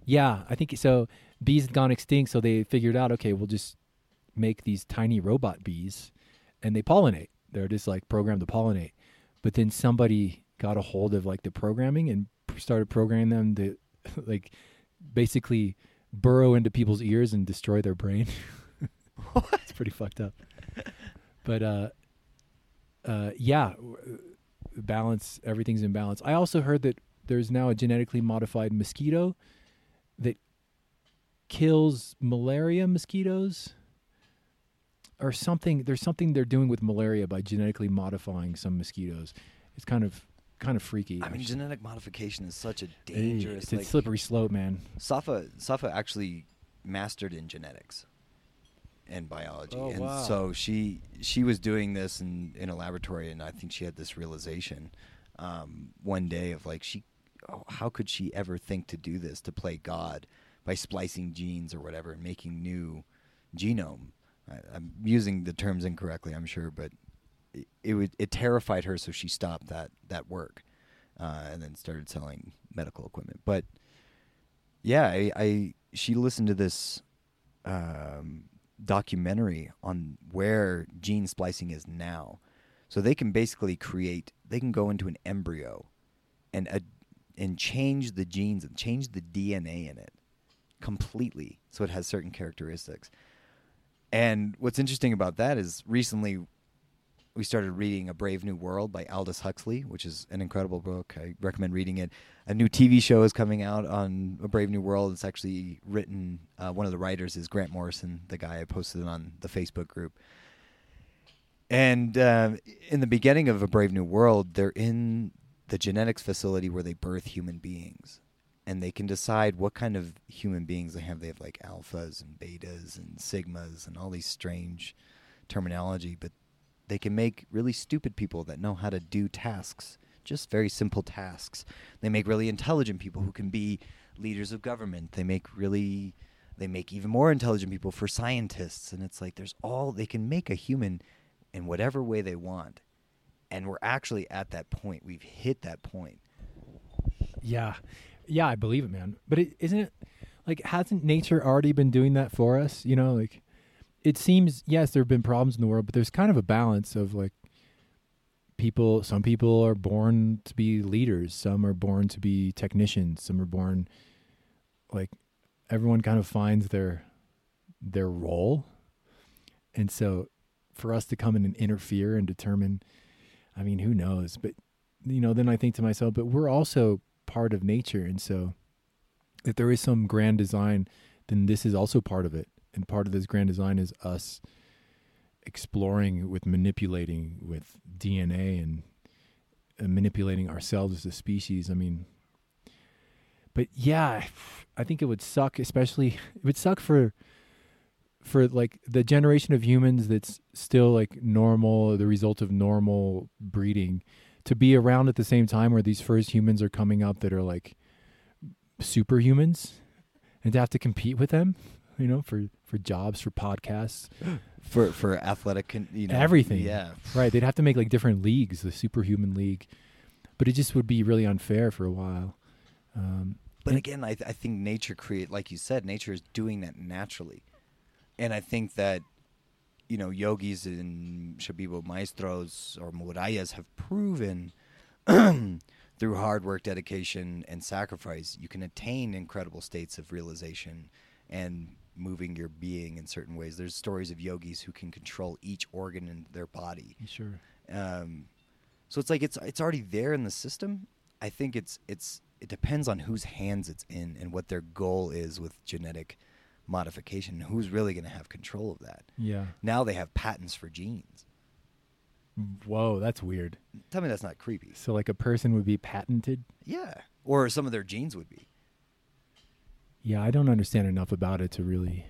Yeah, I think so. Bees had gone extinct, so they figured out, okay, we'll just make these tiny robot bees, and they pollinate. They're just like programmed to pollinate. But then somebody got a hold of like the programming and started programming them to like basically burrow into people's ears and destroy their brain. it's pretty fucked up. But uh, uh, yeah, balance. Everything's in balance. I also heard that there's now a genetically modified mosquito that kills malaria mosquitoes or something. There's something they're doing with malaria by genetically modifying some mosquitoes. It's kind of kind of freaky. I mean, It's- genetic modification is such a dangerous. It's a slippery slope, man. Safa Safa actually mastered in genetics and biology, Oh, and wow. so she she was doing this in in a laboratory, and I think she had this realization um, one day of like she, oh, how could she ever think to do this to play God by splicing genes or whatever and making new genome? I'm using the terms incorrectly, I'm sure, but it, would it terrified her, so she stopped that that work, uh, and then started selling medical equipment. But yeah, I, I she listened to this um, documentary on where gene splicing is now, so they can basically create. They can go into an embryo, and uh, and change the genes and change the DNA in it completely, so it has certain characteristics. And what's interesting about that is recently we started reading A Brave New World by Aldous Huxley, which is an incredible book. I recommend reading it. A new TV show is coming out on A Brave New World. It's actually written, uh, one of the writers is Grant Morrison, the guy I posted it on the Facebook group. And uh, in the beginning of A Brave New World, they're in the genetics facility where they birth human beings. And they can decide what kind of human beings they have. They have like alphas and betas and sigmas and all these strange terminology, but they can make really stupid people that know how to do tasks just very simple tasks. They make really intelligent people who can be leaders of government. They make really they make even more intelligent people for scientists and it's like there's all they can make a human in whatever way they want. And we're actually at that point. We've hit that point. Yeah, yeah, I believe it, man. But isn't it like hasn't nature already been doing that for us? You know, like it seems yes, there have been problems in the world, but there's kind of a balance of like people. Some people are born to be leaders. Some are born to be technicians. Some are born like everyone kind of finds their their role, and so for us to come in and interfere and determine, I mean, who knows? But you know, then I think to myself, but we're also part of nature. And so if there is some grand design, then this is also part of it. And part of this grand design is us exploring with manipulating with DNA and, manipulating ourselves as a species. I mean, but yeah, I think it would suck, especially it would suck for for like the generation of humans that's still like normal, the result of normal breeding to be around at the same time where these first humans are coming up that are like superhumans and to have to compete with them, you know, for for jobs, for podcasts, for for athletic, you know, everything. Yeah, right. They'd have to make like different leagues, the superhuman league, but it just would be really unfair for a while. Um, but again, I, th- I think nature create, like you said, nature is doing that naturally, and I think that you know, yogis and Shipibo maestros or murayas have proven through hard work, dedication, and sacrifice, you can attain incredible states of realization and moving your being in certain ways. There's stories of yogis who can control each organ in their body. Sure. Um, so it's like it's it's already there in the system. I think it's it's it depends on whose hands it's in and what their goal is with genetic modification. Who's really going to have control of that? Yeah. Now they have patents for genes. Whoa, that's weird. Tell me that's not creepy. So, like, a person would be patented? Yeah. Or some of their genes would be. Yeah, I don't understand enough about it to really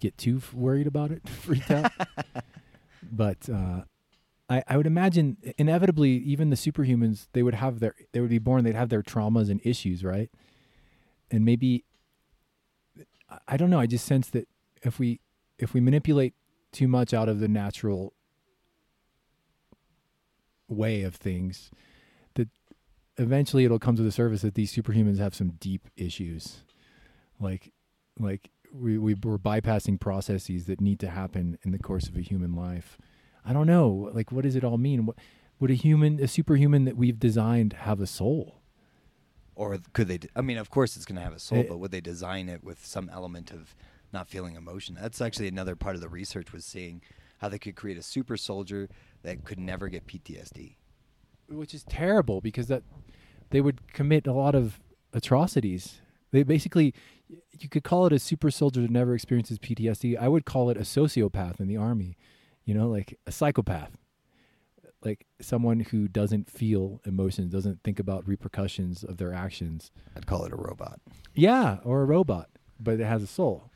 get too f- worried about it, freaked out. but uh, I, I would imagine inevitably, even the superhumans, they would have their, they would be born, they'd have their traumas and issues, right? And maybe I don't know. I just sense that if we if we manipulate too much out of the natural way of things, that eventually it'll come to the surface that these superhumans have some deep issues, like like we, we we're bypassing processes that need to happen in the course of a human life. I don't know. Like, what does it all mean? What would a human, a superhuman that we've designed, have a soul? or could they? I mean, of course, it's going to have a soul, it, but would they design it with some element of not feeling emotion? That's actually another part of the research was seeing how they could create a super soldier that could never get PTSD, which is terrible because that they would commit a lot of atrocities. They basically, you could call it a super soldier that never experiences PTSD. I would call it a sociopath in the army, you know, like a psychopath like someone who doesn't feel emotions, doesn't think about repercussions of their actions. I'd call it a robot. Yeah, or a robot, but it has a soul.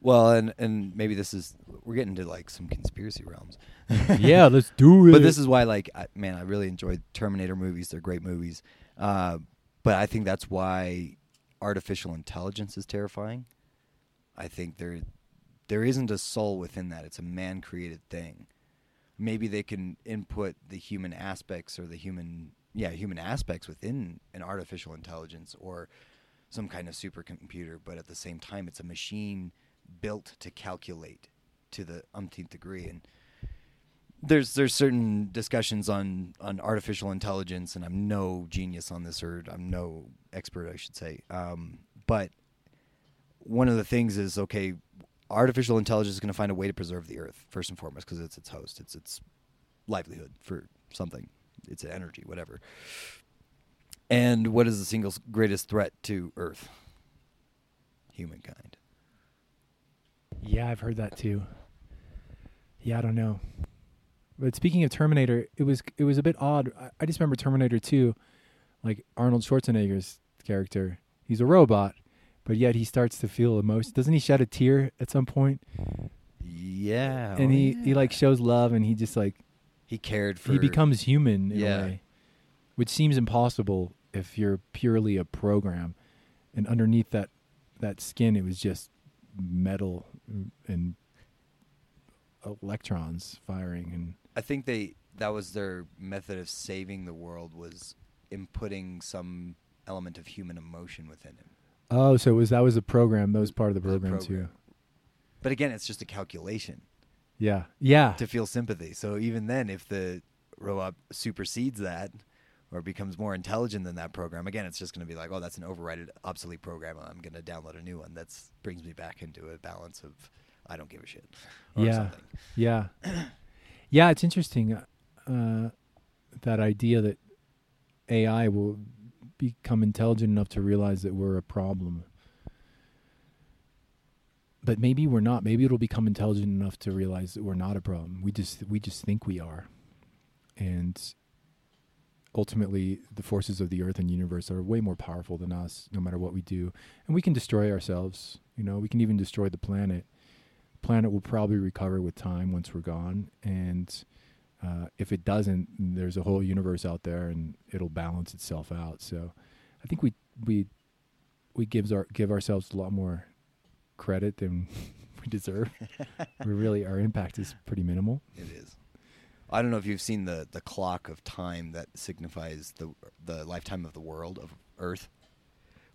Well, and and maybe this is we're getting to like some conspiracy realms. yeah, let's do it. But this is why, like, I, man, I really enjoyed Terminator movies. They're great movies. Uh, but I think that's why artificial intelligence is terrifying. I think there there isn't a soul within that. It's a man created thing maybe they can input the human aspects or the human yeah human aspects within an artificial intelligence or some kind of supercomputer but at the same time it's a machine built to calculate to the umpteenth degree and there's there's certain discussions on on artificial intelligence and I'm no genius on this or I'm no expert I should say. Um, but one of the things is okay artificial intelligence is going to find a way to preserve the earth first and foremost because it's its host it's its livelihood for something it's energy whatever. And what is the single greatest threat to earth? Humankind. Yeah i've heard that too. Yeah i don't know but speaking of terminator it was it was a bit odd i, I just remember terminator 2 like arnold schwarzenegger's character he's a robot but yet he starts to feel emotion. Doesn't he shed a tear at some point? Yeah. And he yeah. he like shows love, and he just like he cared for. he becomes human in Yeah. a way, which seems impossible if you're purely a program, and underneath that that skin, it was just metal and electrons firing, and I think they that was their method of saving the world was inputting some element of human emotion within him. oh, so it was that was a program. That was part of the was program, too. But again, it's just a calculation Yeah, yeah, to feel sympathy. So even then, if the robot supersedes that or becomes more intelligent than that program, again, it's just going to be like, oh, that's an overridden, obsolete program. I'm going to download a new one. That brings me back into a balance of I don't give a shit or Yeah. something. Yeah, yeah. It's interesting uh, that idea that AI will become intelligent enough to realize that we're a problem, but maybe we're not. Maybe it'll become intelligent enough to realize that we're not a problem. We just we just think we are, and ultimately, the forces of the earth and universe are way more powerful than us. No matter what we do, and we can destroy ourselves. You know, we can even destroy the planet planet will probably recover with time once we're gone. And uh, if it doesn't there's a whole universe out there and it'll balance itself out. So i think we we we gives our give ourselves a lot more credit than we deserve. We really our impact is pretty minimal. It is. I don't know if you've seen the the clock of time that signifies the the lifetime of the world of Earth,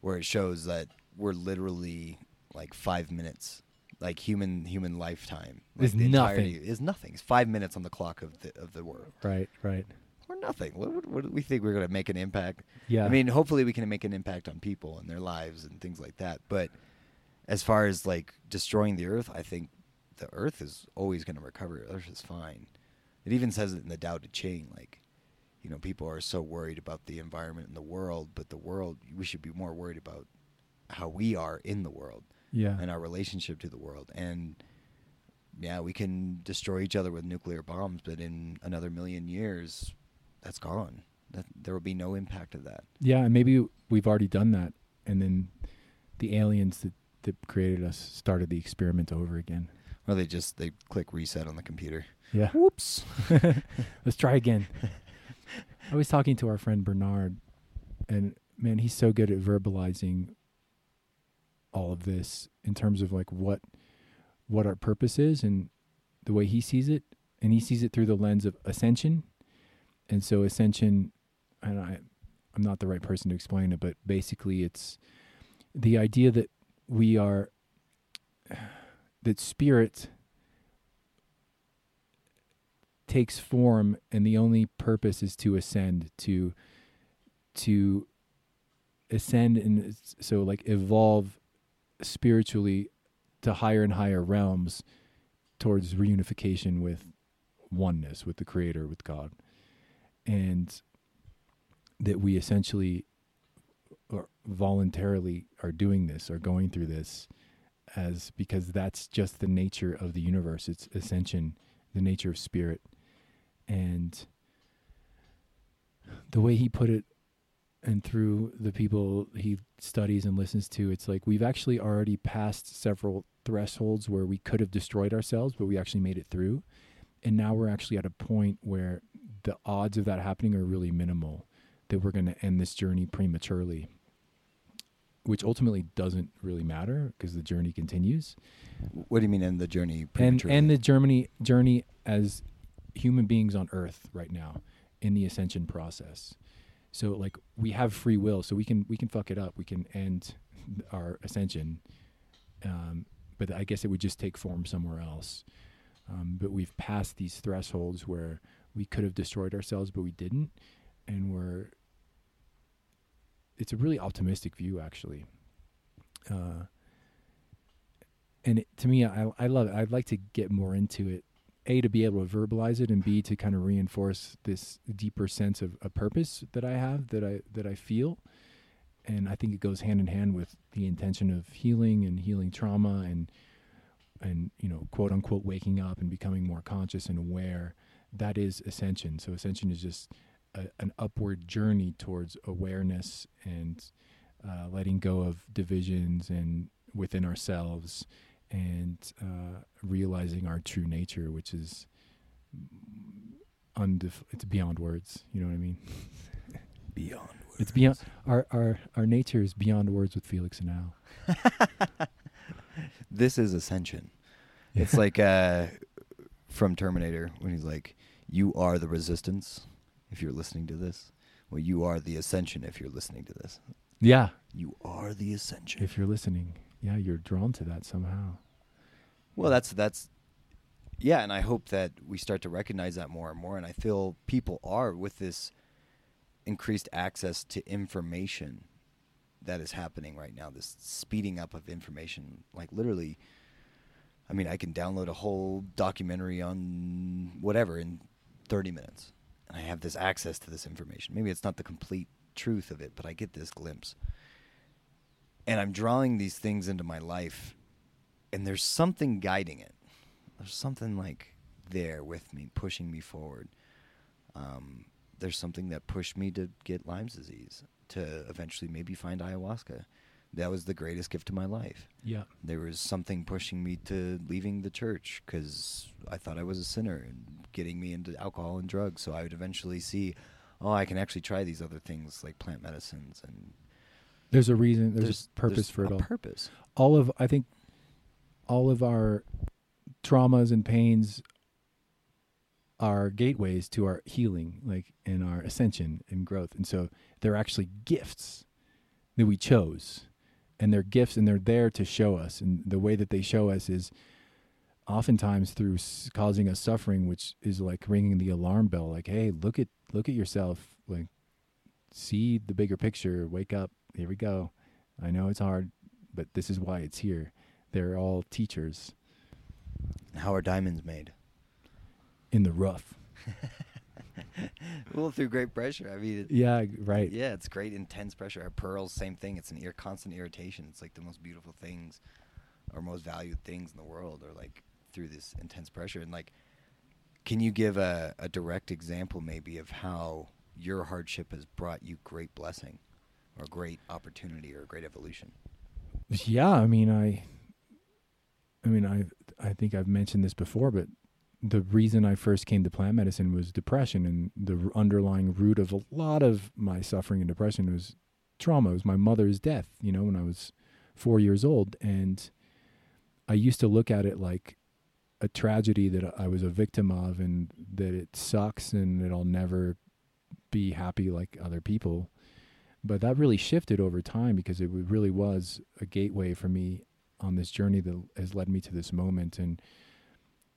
where it shows that we're literally like five minutes, like human human lifetime. Like Is nothing. Is nothing. It's five minutes on the clock of the of the world. right right We're nothing. What, what, what do we think we're going to make an impact? yeah I mean, hopefully we can make an impact on people and their lives and things like that. But as far as like destroying the earth, I think the earth is always going to recover. Earth is fine. It even says it in the Tao Te Ching, like, you know, people are so worried about the environment and the world, but the world, we should be more worried about how we are in the world yeah and our relationship to the world. And yeah, we can destroy each other with nuclear bombs, but in another million years, that's gone. That, there will be no impact of that. yeah and maybe we've already done that and then the aliens that, that created us started the experiment over again Or they just they click reset on the computer. yeah Whoops. Let's try again. I was talking to our friend Bernard, and man, he's so good at verbalizing all of this in terms of like what what our purpose is and the way he sees it, and he sees it through the lens of ascension. And so ascension, and I, I'm not the right person to explain it, but basically, it's the idea that we are that spirit takes form and the only purpose is to ascend to to ascend and so like evolve spiritually to higher and higher realms towards reunification with oneness with the creator with god. And that we essentially or voluntarily are doing this or going through this as because that's just the nature of the universe. It's ascension the nature of spirit. And the way he put it and through the people he studies and listens to it's like we've actually already passed several thresholds where we could have destroyed ourselves but we actually made it through and now we're actually at a point where the odds of that happening are really minimal that we're going to end this journey prematurely which ultimately doesn't really matter because the journey continues What do you mean end the journey? and prematurely? and the journey journey as human beings on earth right now in the ascension process so like we have free will so we can we can fuck it up we can end our ascension um, but i guess it would just take form somewhere else. Um, but we've passed these thresholds where we could have destroyed ourselves but we didn't and we're it's a really optimistic view actually. Uh, and it, to me I, I love it. I'd like to get more into it a to be able to verbalize it and b to kind of reinforce this deeper sense of a purpose that i have that i that i feel. And i think it goes hand in hand with the intention of healing and healing trauma and and you know quote unquote waking up and becoming more conscious and aware. That is ascension. So ascension is just a, an upward journey towards awareness and uh, letting go of divisions and within ourselves and uh, realizing our true nature, which is undef- it's beyond words. You know what I mean? Beyond. Words. It's beyond our our our nature is beyond words with Felix and Al. This is ascension. It's like uh, from Terminator when he's like, "You are the resistance." If you're listening to this, well, you are the ascension. If you're listening to this, yeah. you are the ascension. If you're listening, yeah, you're drawn to that somehow. Well, that's that's yeah, and I hope that we start to recognize that more and more. And I feel people are with this increased access to information that is happening right now. This speeding up of information, like literally. I mean, I can download a whole documentary on whatever in 30 minutes, and I have this access to this information. Maybe it's not the complete truth of it, but I get this glimpse. And I'm drawing these things into my life and there's something guiding it. There's something like there with me, pushing me forward. Um, there's something that pushed me to get Lyme's disease, to eventually maybe find ayahuasca. That was the greatest gift of my life. Yeah. There was something pushing me to leaving the church because I thought I was a sinner and getting me into alcohol and drugs. So I would eventually see, oh, I can actually try these other things like plant medicines and There's a reason. There's, a purpose there's for it a all. Purpose. all of I think all of our traumas and pains are gateways to our healing, like in our ascension and growth. And so they're actually gifts that we chose. And they're gifts and they're there to show us. And the way that they show us is oftentimes through s- causing us suffering, which is like ringing the alarm bell like, hey, look at look at yourself. Like see the bigger picture. Wake up. Here we go. I know it's hard, but this is why it's here. They're all teachers How are diamonds made? in the rough. well, through great pressure. I mean, it, Yeah, right. yeah, it's great intense pressure. Our pearls, same thing. It's an ear constant irritation. It's like the most beautiful things, or most valued things in the world, are like through this intense pressure. And like, can you give a, a direct example, maybe, of how your hardship has brought you great blessing, or a great opportunity, or a great evolution? Yeah, I mean, I, I mean, I, I think I've mentioned this before, but the reason I first came to plant medicine was depression, and the underlying root of a lot of my suffering and depression was trauma. It was my mother's death. You know, when I was four years old, and I used to look at it like a tragedy that I was a victim of, and that it sucks, and that I'll never be happy like other people but that really shifted over time because it really was a gateway for me on this journey that has led me to this moment. And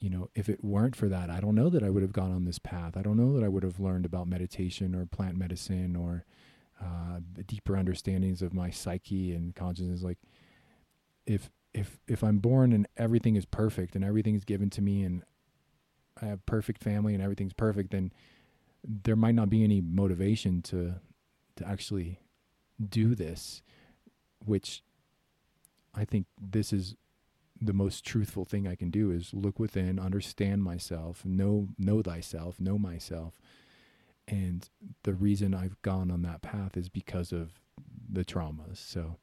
you know if it weren't for that i don't know that i would have gone on this path. I don't know that i would have learned about meditation or plant medicine or uh, deeper understandings of my psyche and consciousness. Like if if if i'm born and everything is perfect and everything is given to me and i have perfect family and everything's perfect then there might not be any motivation to to actually do this, which I think this is the most truthful thing I can do is look within, understand myself, know know thyself, know myself. And the reason I've gone on that path is because of the traumas. So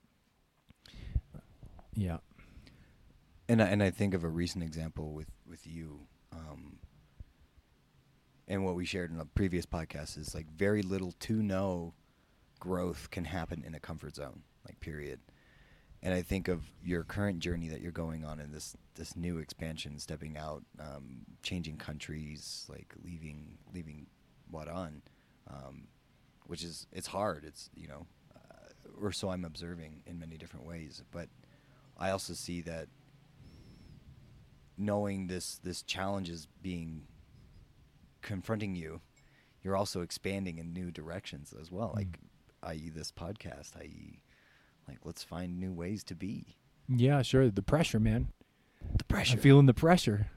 yeah. And I, and I think of a recent example with with you, um, and what we shared in a previous podcast is like very little to no growth can happen in a comfort zone, like period. And I think of your current journey that you're going on in this this new expansion, stepping out, um, changing countries, like leaving leaving Waran, um, which is it's hard. It's you know, uh, or so I'm observing in many different ways. But I also see that knowing this this challenge is being confronting you, you're also expanding in new directions as well. Mm. Like, i.e., this podcast, i.e., like let's find new ways to be. Yeah, sure. The pressure, man. The pressure. I'm feeling the pressure.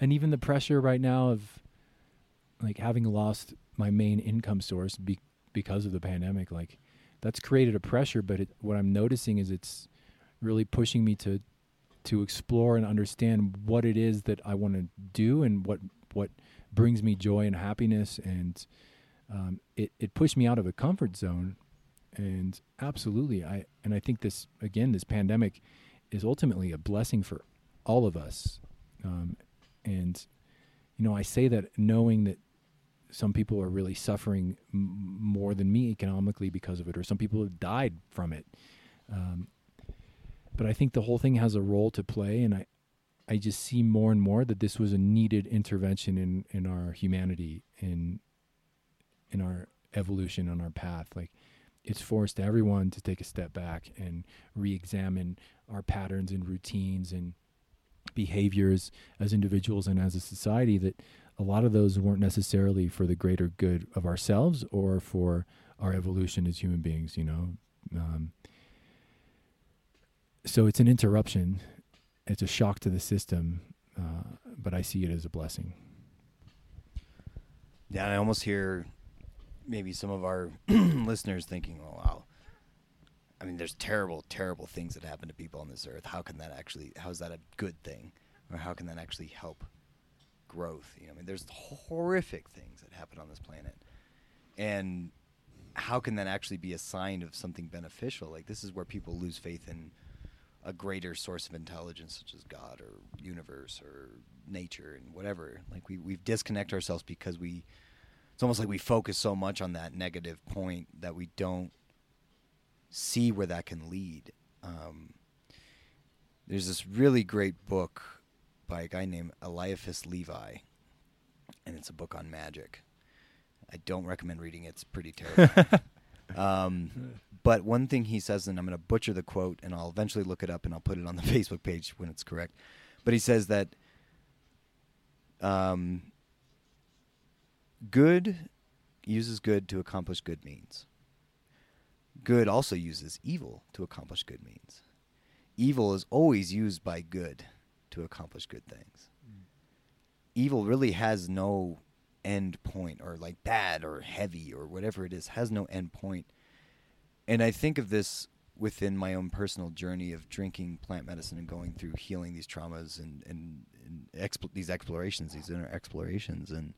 And even the pressure right now of like having lost my main income source be- because of the pandemic, like that's created a pressure, but it, what I'm noticing is it's really pushing me to to explore and understand what it is that I want to do and what what brings me joy and happiness and um, it it pushed me out of a comfort zone and absolutely I and I think this again this pandemic is ultimately a blessing for all of us um, and you know I say that knowing that some people are really suffering m- more than me economically because of it, or some people have died from it. Um, but I think the whole thing has a role to play, and I, I just see more and more that this was a needed intervention in in our humanity, in in our evolution, on our path. Like it's forced everyone to take a step back and re-examine our patterns and routines and behaviors as individuals and as a society that a lot of those weren't necessarily for the greater good of ourselves or for our evolution as human beings you know um, so it's an interruption it's a shock to the system uh, but i see it as a blessing Yeah, I almost hear maybe some of our listeners thinking, "Oh wow." I mean, there's terrible, terrible things that happen to people on this earth. How can that actually? How is that a good thing, or how can that actually help growth? You know, I mean, there's horrific things that happen on this planet, and how can that actually be a sign of something beneficial? Like this is where people lose faith in a greater source of intelligence, such as God or universe or nature and whatever. Like we we disconnect ourselves because we. It's almost like we focus so much on that negative point that we don't see where that can lead. Um, there's this really great book by a guy named Eliphas Levi, and it's a book on magic. I don't recommend reading it; it's pretty terrible. um, but one thing he says, and I'm going to butcher the quote, and I'll eventually look it up and I'll put it on the Facebook page when it's correct. But he says that um, good uses good to accomplish good means. Good also uses evil to accomplish good means. Evil is always used by good to accomplish good things. Evil really has no end point, or like bad or heavy or whatever it is, has no end point. And I think of this within my own personal journey of drinking plant medicine and going through healing these traumas and and, and these explorations, these inner explorations. And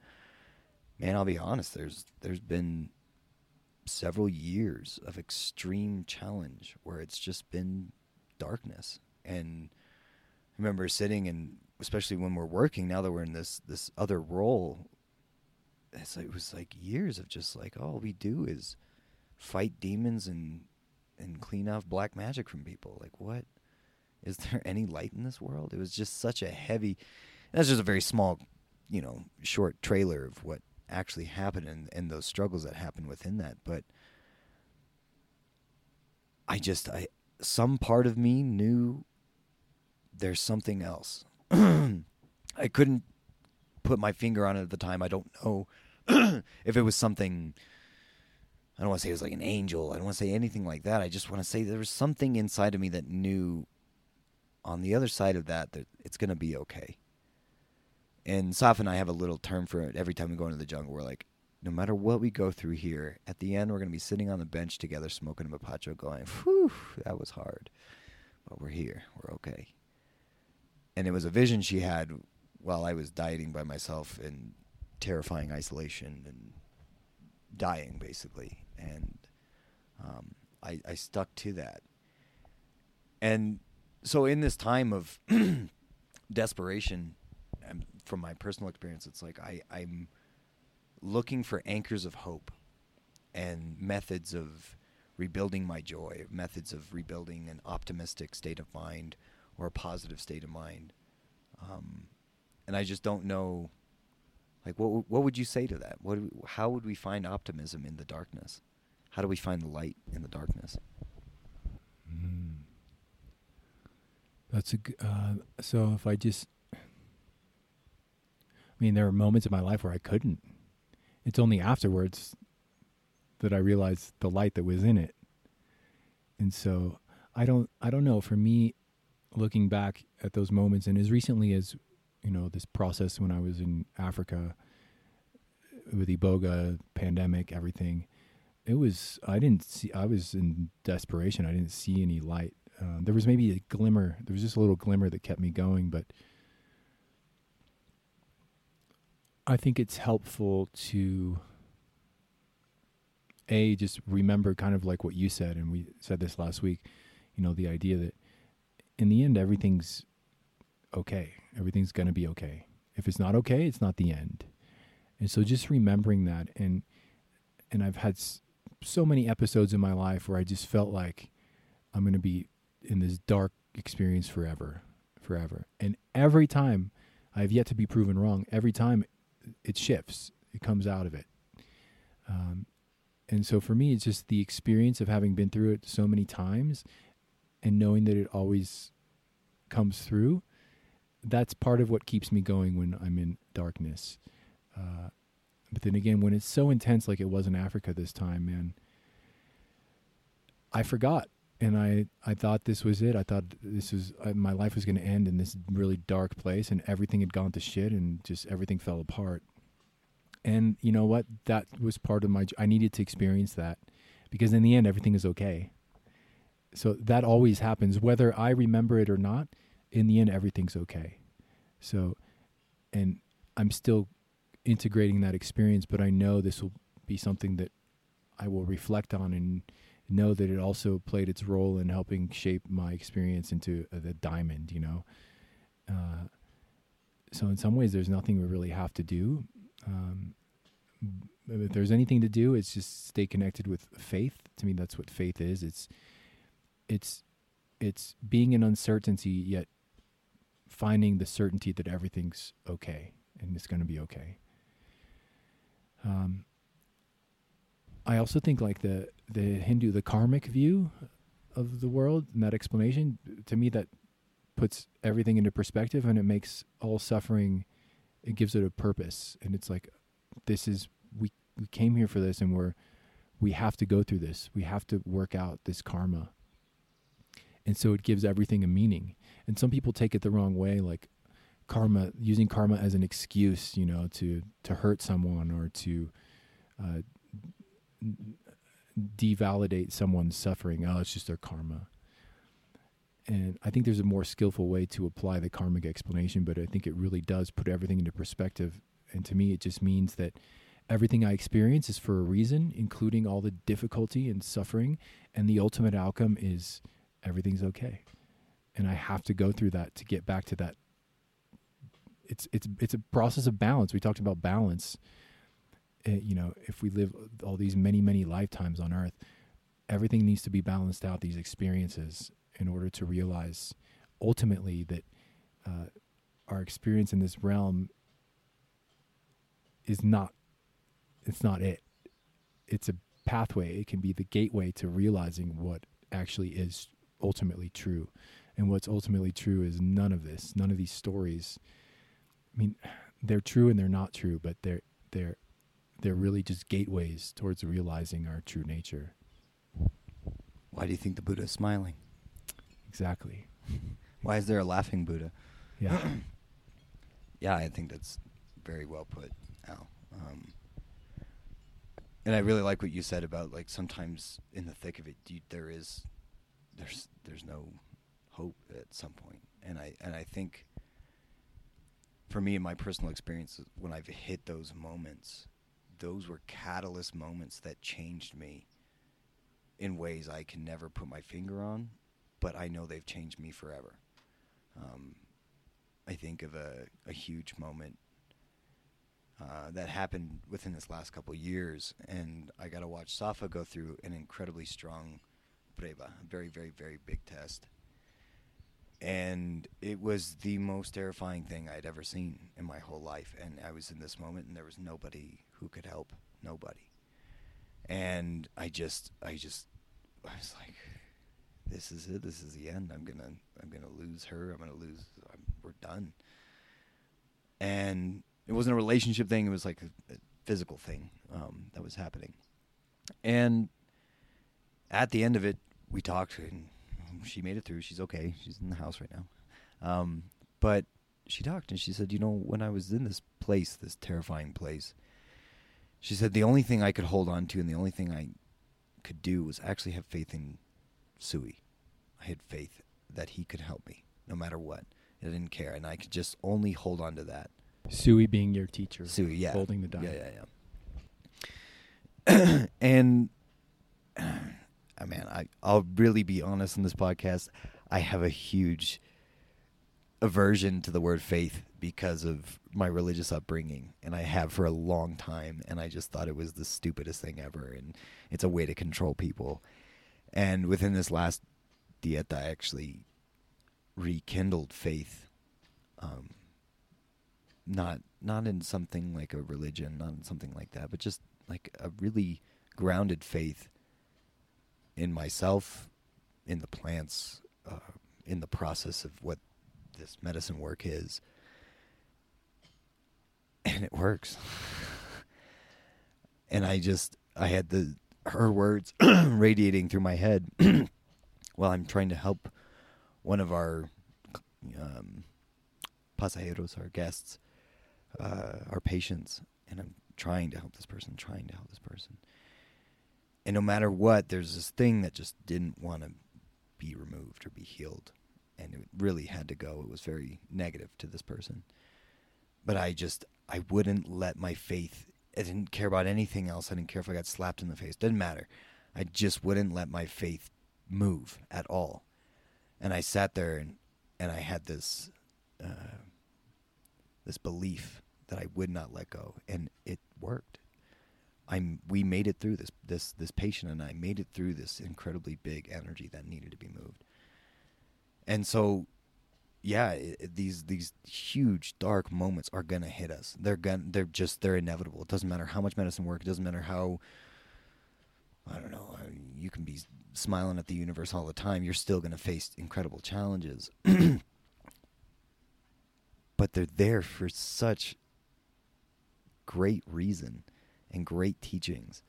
man, I'll be honest, there's there's been several years of extreme challenge where it's just been darkness. And I remember sitting and especially when we're working now that we're in this this other role, it's like, it was like years of just like all we do is fight demons and and clean off black magic from people. Like what? Is there any light in this world? It was just such a heavy. That's just a very small, you know, short trailer of what actually happened and, and those struggles that happened within that. But I just I some part of me knew there's something else. I couldn't put my finger on it at the time. I don't know if it was something I don't want to say it was like an angel. I don't want to say anything like that. I just want to say there was something inside of me that knew on the other side of that that it's going to be okay. And Saf and I have a little term for it every time we go into the jungle. We're like, no matter what we go through here, at the end, we're going to be sitting on the bench together smoking a mapacho going, whew, that was hard. But we're here. We're okay. And it was a vision she had while I was dieting by myself in terrifying isolation and dying, basically. And um, I, I stuck to that. And so, in this time of desperation, from my personal experience, it's like I, I'm looking for anchors of hope and methods of rebuilding my joy, methods of rebuilding an optimistic state of mind or a positive state of mind. Um, and I just don't know, like, what what would you say to that? What how would we find optimism in the darkness? How do we find the light in the darkness? Mm. That's a uh, so if I just mean there are moments in my life where I couldn't. It's only afterwards that I realized the light that was in it. And so I don't I don't know for me looking back at those moments and as recently as you know this process when I was in Africa with Ebola pandemic everything it was I didn't see I was in desperation I didn't see any light uh, there was maybe a glimmer there was just a little glimmer that kept me going but I think it's helpful to a just remember kind of like what you said and we said this last week you know the idea that in the end everything's okay. Everything's going to be okay. If it's not okay it's not the end. And so just remembering that and and I've had so many episodes in my life where I just felt like I'm going to be in this dark experience forever, forever. And every time I've yet to be proven wrong, every time it shifts, it comes out of it. Um, and so for me, it's just the experience of having been through it so many times and knowing that it always comes through. That's part of what keeps me going when I'm in darkness. Uh, but then again, when it's so intense, like it was in Africa this time, man, I forgot, and I I thought this was it. I thought this was uh, my life was going to end in this really dark place, and everything had gone to shit, and just everything fell apart. And you know what? That was part of my. I needed to experience that because in the end, everything is okay. So that always happens, whether I remember it or not. In the end, everything's okay. So, and I'm still integrating that experience, but I know this will be something that I will reflect on and know that it also played its role in helping shape my experience into the diamond, you know. Uh, so in some ways, there's nothing we really have to do. Um, if there's anything to do, it's just stay connected with faith. To me, that's what faith is. It's it's it's being in uncertainty yet finding the certainty that everything's okay and it's going to be okay. Um, I also think like the the Hindu the karmic view of the world and that explanation to me that puts everything into perspective and it makes all suffering it gives it a purpose. And it's like this is we we came here for this and we're we have to go through this. We have to work out this karma. And so it gives everything a meaning. And some people take it the wrong way like karma using karma as an excuse you know to to hurt someone or to uh, devalidate someone's suffering. Oh it's just their karma. And i think there's a more skillful way to apply the karmic explanation but i think it really does put everything into perspective. And to me it just means that everything i experience is for a reason including all the difficulty and suffering and the ultimate outcome is everything's okay. And i have to go through that to get back to that. It's it's it's a process of balance. We talked about balance you know if we live all these many many lifetimes on earth everything needs to be balanced out these experiences in order to realize ultimately that uh, our experience in this realm is not it's not it. It's a pathway. It can be the gateway to realizing what actually is ultimately true. And what's ultimately true is none of this none of these stories. I mean they're true and they're not true but they're they're they're really just gateways towards realizing our true nature Why do you think the Buddha is smiling? exactly Why is there a laughing Buddha? yeah Yeah, I think that's very well put, Al. Um, and I really like what you said about like sometimes in the thick of it, you, there is there's there's no hope at some point. and I and I think for me in my personal experience when I've hit those moments, those were catalyst moments that changed me in ways I can never put my finger on, but I know they've changed me forever. Um, I think of a, a huge moment uh, that happened within this last couple years, and I got to watch Safa go through an incredibly strong preva, a very, very, very big test. And it was the most terrifying thing I'd ever seen in my whole life. And I was in this moment, and there was nobody who could help. Nobody. And I just, I just, I was like, this is it. This is the end. I'm gonna, I'm gonna lose her. I'm gonna lose. I'm, we're done. And it wasn't a relationship thing. It was like a, a physical thing um, that was happening. And at the end of it, we talked, and she made it through. She's okay. She's in the house right now. Um, but she talked, and she said, "You know, when I was in this place, this terrifying place, she said the only thing I could hold on to, and the only thing I could do was actually have faith in Sui. I had faith that he could help me, no matter what. I didn't care, and I could just only hold on to that. sui being your teacher Sui, yeah, holding the diamond Yeah, yeah, yeah. and I man, I I'll really be honest in this podcast. I have a huge aversion to the word faith because of my religious upbringing, and I have for a long time. And I just thought it was the stupidest thing ever, and it's a way to control people. And within this last dieta, I actually rekindled faith. Um, not not in something like a religion, not in something like that, but just like a really grounded faith in myself, in the plants, uh, in the process of what this medicine work is. And it works. and I just, I had the her words radiating through my head while I'm trying to help one of our um, pasajeros, our guests, uh, our patients, and I'm trying to help this person, trying to help this person. And no matter what, there's this thing that just didn't want to be removed or be healed. And it really had to go. It was very negative to this person. But I just, I wouldn't let my faith, I didn't care about anything else. I didn't care if I got slapped in the face. Didn't matter. I just wouldn't let my faith move at all. And I sat there and, and I had this, uh, this belief that I would not let go. And it worked. I'm we made it through this this this patient and I made it through this incredibly big energy that needed to be moved. And so yeah, it, these these huge dark moments are to hit us. They're gonna they're just they're inevitable. It doesn't matter how much medicine works, it doesn't matter how I don't know, you can be smiling at the universe all the time, you're still to face incredible challenges. but they're there for such great reason and great teachings.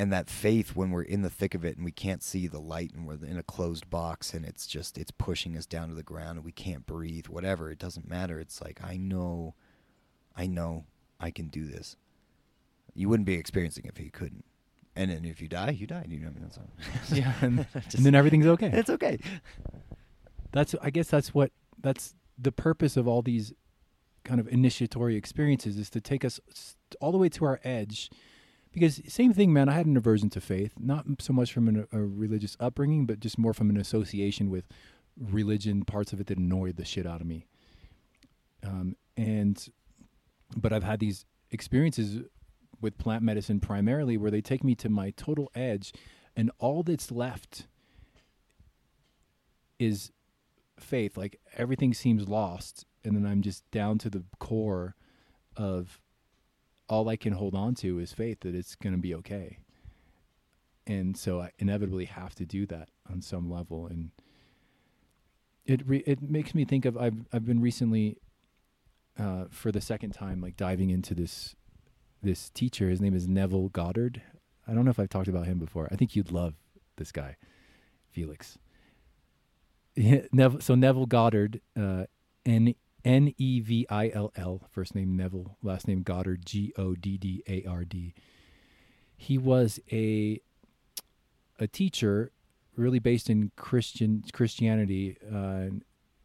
And that faith when we're in the thick of it and we can't see the light and we're in a closed box and it's just it's pushing us down to the ground and we can't breathe, whatever, it doesn't matter. It's like I know I know I can do this. You wouldn't be experiencing it if you couldn't. And then if you die, you die. You know, I mean, yeah, and, just, and then everything's okay. It's okay. That's I guess that's what that's the purpose of all these kind of initiatory experiences is to take us all the way to our edge because same thing man i had an aversion to faith not so much from an, a religious upbringing but just more from an association with religion parts of it that annoyed the shit out of me. Um, and but i've had these experiences with plant medicine primarily where they take me to my total edge and all that's left is faith like everything seems lost and then I'm just down to the core of all I can hold on to is faith that it's going to be okay. And so I inevitably have to do that on some level and it re- it makes me think of I've I've been recently uh, for the second time like diving into this this teacher his name is Neville Goddard. I don't know if I've talked about him before. I think you'd love this guy, Felix. Yeah, Neville, so Neville Goddard, uh, N N E V I L L, first name Neville, last name Goddard, G O D D A R D. He was a a teacher, really based in Christian Christianity. Uh,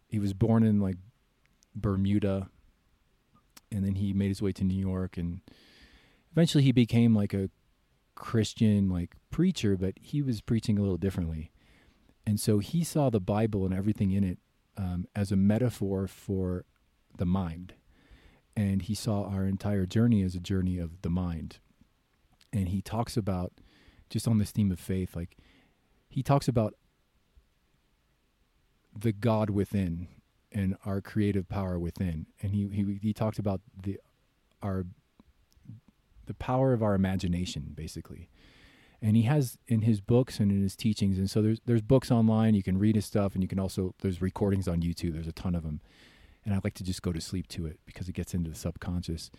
he was born in like Bermuda, and then he made his way to New York, and eventually he became like a Christian like preacher, but he was preaching a little differently. And so he saw the Bible and everything in it um, as a metaphor for the mind. And he saw our entire journey as a journey of the mind. And he talks about, just on this theme of faith, like he talks about the God within and our creative power within. And he, he, he talked about the, our, the power of our imagination, basically and he has in his books and in his teachings and so there's there's books online you can read his stuff and you can also there's recordings on youtube there's a ton of them and i like to just go to sleep to it because it gets into the subconscious.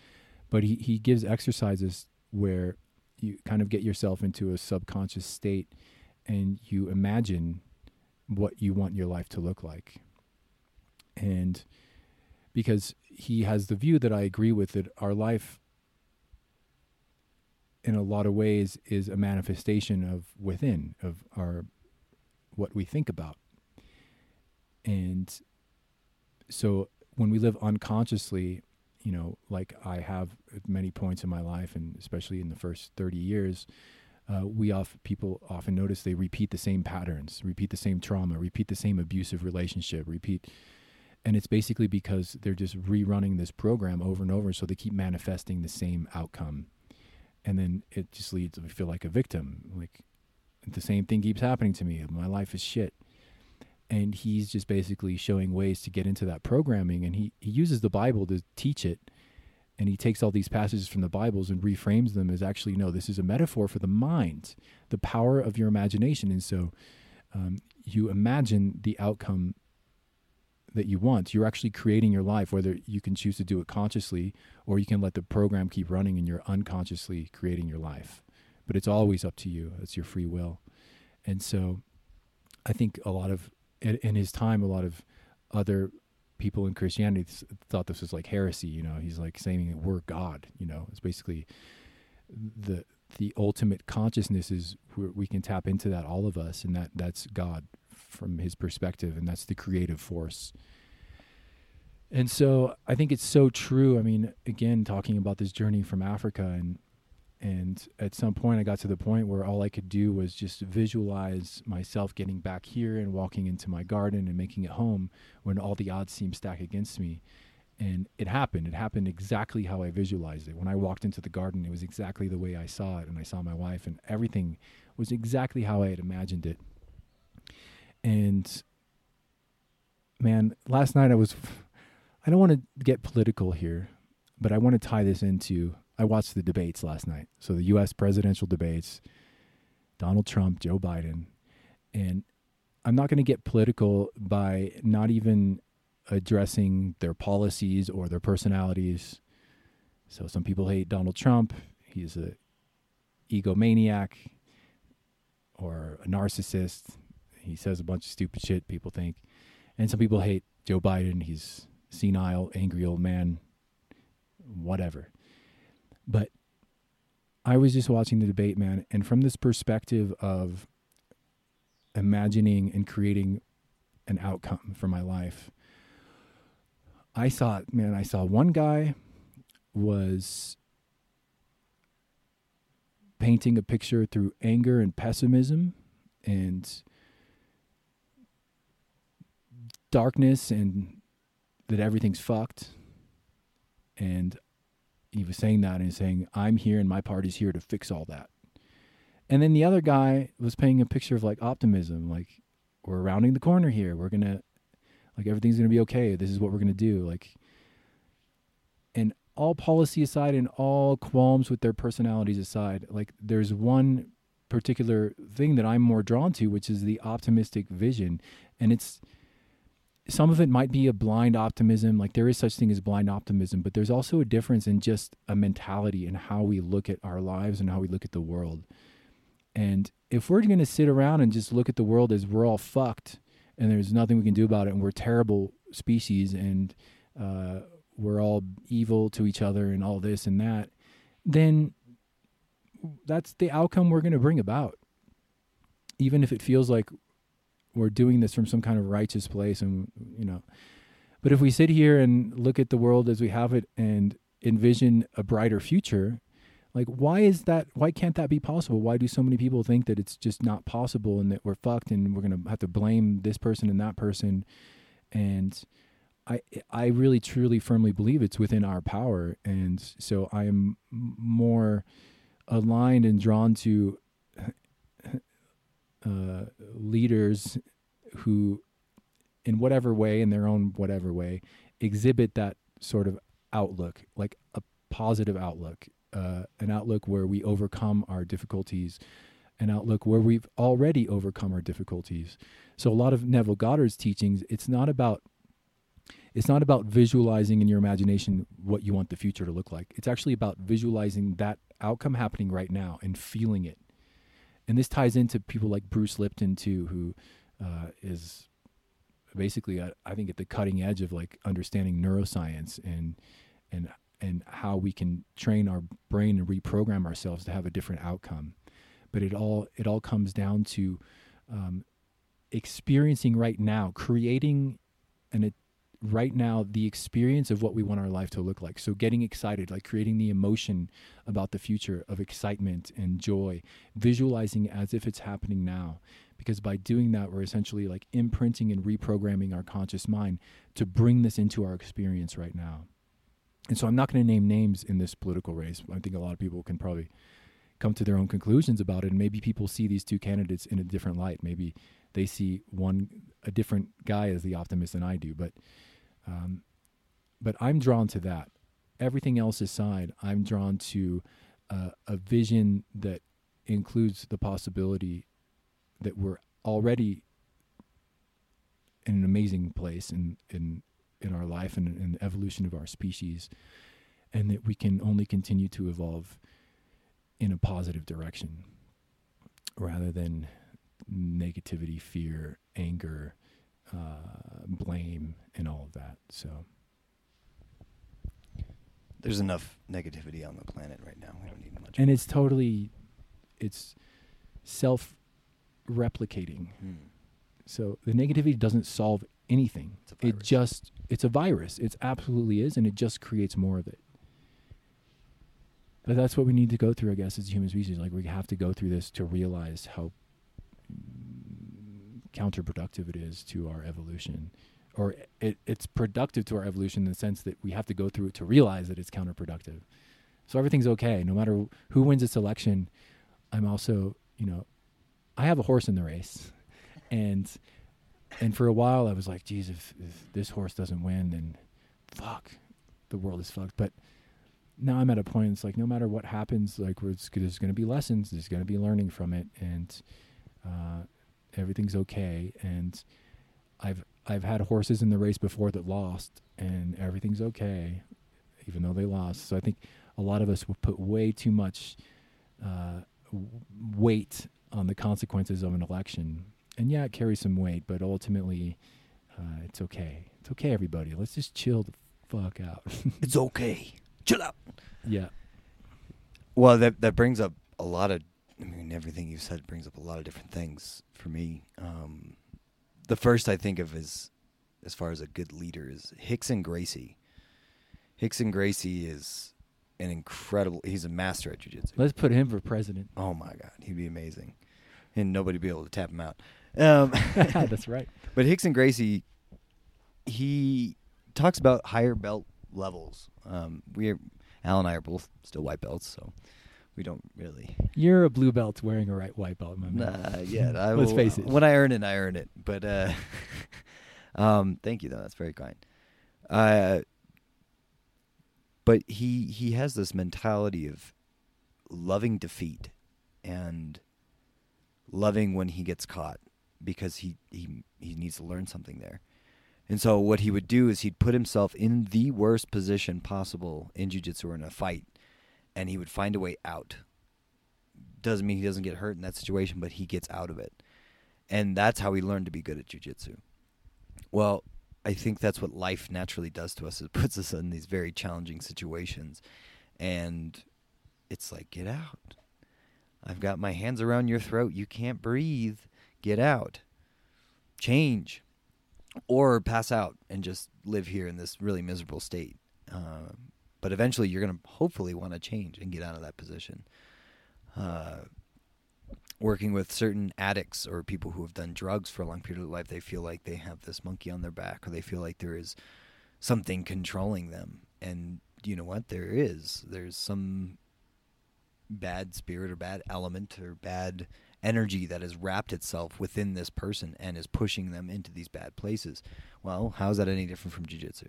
But he, he gives exercises where you kind of get yourself into a subconscious state and you imagine what you want your life to look like. And because he has the view that i agree with that our life in a lot of ways is a manifestation of within of our what we think about. And so when we live unconsciously you know like i have at many points in my life and especially in the first 30 years uh, we often people often notice they repeat the same patterns, repeat the same trauma, repeat the same abusive relationship, repeat, and it's basically because they're just rerunning this program over and over, so they keep manifesting the same outcome, and then it just leads to feel like a victim, like the same thing keeps happening to me. My life is shit. And he's just basically showing ways to get into that programming. And he, he uses the Bible to teach it and he takes all these passages from the Bibles and reframes them as actually no, this is a metaphor for the mind, the power of your imagination, and so um, you imagine the outcome that you want. You're actually creating your life, whether you can choose to do it consciously or you can let the program keep running and you're unconsciously creating your life. But it's always up to you. It's your free will. And so I think a lot of, in his time, a lot of other people in Christianity thought this was like heresy. You know, he's like saying we're God. You know, it's basically the the ultimate consciousness is where we can tap into that all of us, and that that's God from His perspective, and that's the creative force. And so I think it's so true. I mean, again, talking about this journey from Africa and and at some point, I got to the point where all I could do was just visualize myself getting back here and walking into my garden and making it home when all the odds seemed stacked against me. And it happened. It happened exactly how I visualized it. When I walked into the garden, it was exactly the way I saw it. And I saw my wife, and everything was exactly how I had imagined it. And man, last night I was, I don't want to get political here, but I want to tie this into I watched the debates last night. So the U.S. presidential debates, Donald Trump, Joe Biden, and I'm not going to get political by not even addressing their policies or their personalities. So some people hate Donald Trump. He's a egomaniac or a narcissist. He says a bunch of stupid shit. People think, and some people hate Joe Biden. He's senile, angry old man. Whatever. But I was just watching the debate, man, and from this perspective of imagining and creating an outcome for my life, I saw, man, I saw one guy was painting a picture through anger and pessimism and darkness and that everything's fucked. And he was saying that and saying, I'm here and my party's here to fix all that. And then the other guy was painting a picture of like optimism, like we're rounding the corner here. We're gonna like everything's gonna be okay. This is what we're gonna do. Like and all policy aside and all qualms with their personalities aside, like there's one particular thing that I'm more drawn to, which is the optimistic vision. And it's some of it might be a blind optimism like there is such thing as blind optimism but there's also a difference in just a mentality and how we look at our lives and how we look at the world. And if we're going to sit around and just look at the world as we're all fucked and there's nothing we can do about it and we're terrible species and uh, we're all evil to each other and all this and that then that's the outcome we're going to bring about. Even if it feels like we're doing this from some kind of righteous place and you know. But if we sit here and look at the world as we have it and envision a brighter future like why is that why can't that be possible? Why do so many people think that it's just not possible and that we're fucked and we're going to have to blame this person and that person? And i i really truly firmly believe it's within our power. And so i am more aligned and drawn to uh, leaders who, in whatever way, in their own whatever way, exhibit that sort of outlook, like a positive outlook, uh, an outlook where we overcome our difficulties, an outlook where we've already overcome our difficulties. So a lot of Neville Goddard's teachings, it's not about it's not about visualizing in your imagination what you want the future to look like. It's actually about visualizing that outcome happening right now and feeling it and this ties into people like Bruce Lipton too, who uh, is basically uh, I think at the cutting edge of like understanding neuroscience and and and how we can train our brain and reprogram ourselves to have a different outcome. But it all it all comes down to um, experiencing right now, creating and right now the experience of what we want our life to look like. So getting excited, like creating the emotion about the future of excitement and joy, visualizing as if it's happening now. Because by doing that, we're essentially like imprinting and reprogramming our conscious mind to bring this into our experience right now. And so I'm not going to name names in this political race. I think a lot of people can probably come to their own conclusions about it. And maybe people see these two candidates in a different light. Maybe they see one a different guy as the optimist than I do. But um, but I'm drawn to that. Everything else aside, I'm drawn to uh, a vision that includes the possibility that we're already in an amazing place in in in our life and in the evolution of our species, and that we can only continue to evolve in a positive direction rather than negativity, fear, anger, uh, blame, and all of that. So There's enough negativity on the planet right now. We don't need much. and it's totally it's self replicating Hmm. so the negativity doesn't solve anything it just it's a virus it absolutely is and it just creates more of it but that's what we need to go through i guess as a human species like we have to go through this to realize how mm, counterproductive it is to our evolution or it, it's productive to our evolution in the sense that we have to go through it to realize that it's counterproductive. So everything's okay no matter who wins this election i'm also you know i have a horse in the race. And and for a while i was like geez if, if this horse doesn't win then fuck the world is fucked. But now i'm at a point it's like no matter what happens like there's going to be lessons there's going to be learning from it. And uh, everything's okay and i've i've had horses in the race before that lost and everything's okay even though they lost so i think a lot of us will put way too much uh, weight on the consequences of an election and yeah, it carries some weight, but ultimately, uh, it's okay. It's okay, everybody. Let's just chill the fuck out. It's okay. Chill out. yeah, Well, that that brings up a lot of. I mean, everything you've said brings up a lot of different things for me. Um, the first I think of is, as far as a good leader, is Rickson Gracie. Rickson Gracie is an incredible. He's a master at jujitsu. let's put him for president. Oh my god, he'd be amazing, and nobody would be able to tap him out. Um, That's right. But Rickson Gracie, he talks about higher belt levels. Um, we're Al and I are both still white belts, so we don't really. You're a blue belt wearing a right white belt, my man. Nah, yet. I Let's will- face it. When I earn it, I earn it. But uh, um, thank you, though. That's very kind. Uh, but he he has this mentality of loving defeat and loving when he gets caught because he he he needs to learn something there. And so what he would do is he'd put himself in the worst position possible in jiu-jitsu or in a fight and he would find a way out. Doesn't mean he doesn't get hurt in that situation, but he gets out of it. And that's how he learned to be good at jiu-jitsu. Well, I think that's what life naturally does to us. It puts us in these very challenging situations and it's like get out. I've got my hands around your throat. You can't breathe. Get out. Change. Or pass out and just live here in this really miserable state. Um, but eventually, you're going to hopefully want to change and get out of that position. Uh, working with certain addicts or people who have done drugs for a long period of life, they feel like they have this monkey on their back, or they feel like there is something controlling them. And you know what? There is. There's some bad spirit or bad element or bad energy that has wrapped itself within this person and is pushing them into these bad places. Well, how is that any different from jiu-jitsu?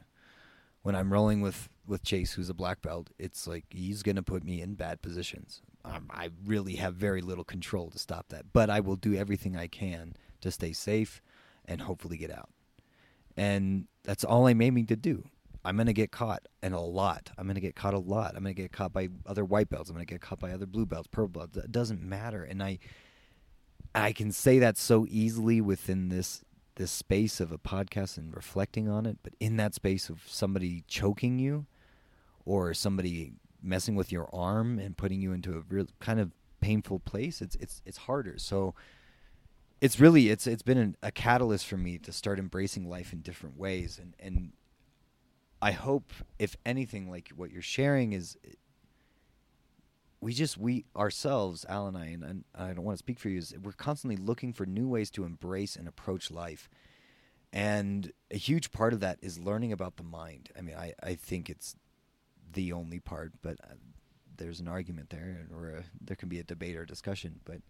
When I'm rolling with with Chase, who's a black belt, it's like he's going to put me in bad positions. Um, I really have very little control to stop that, but I will do everything I can to stay safe and hopefully get out. And that's all I'm aiming to do. I'm going to get caught and a lot. I'm going to get caught a lot. I'm going to get caught by other white belts. I'm going to get caught by other blue belts, purple belts. It doesn't matter. And I I can say that so easily within this this space of a podcast and reflecting on it, but in that space of somebody choking you or somebody messing with your arm and putting you into a real kind of painful place, it's it's it's harder. So it's really it's it's been an, a catalyst for me to start embracing life in different ways and and I hope, if anything, like what you're sharing is, we just we ourselves, Al and I, and, I don't want to speak for you, is we're constantly looking for new ways to embrace and approach life, and a huge part of that is learning about the mind. I mean, I I think it's the only part, but uh, there's an argument there, or a, there can be a debate or discussion, but.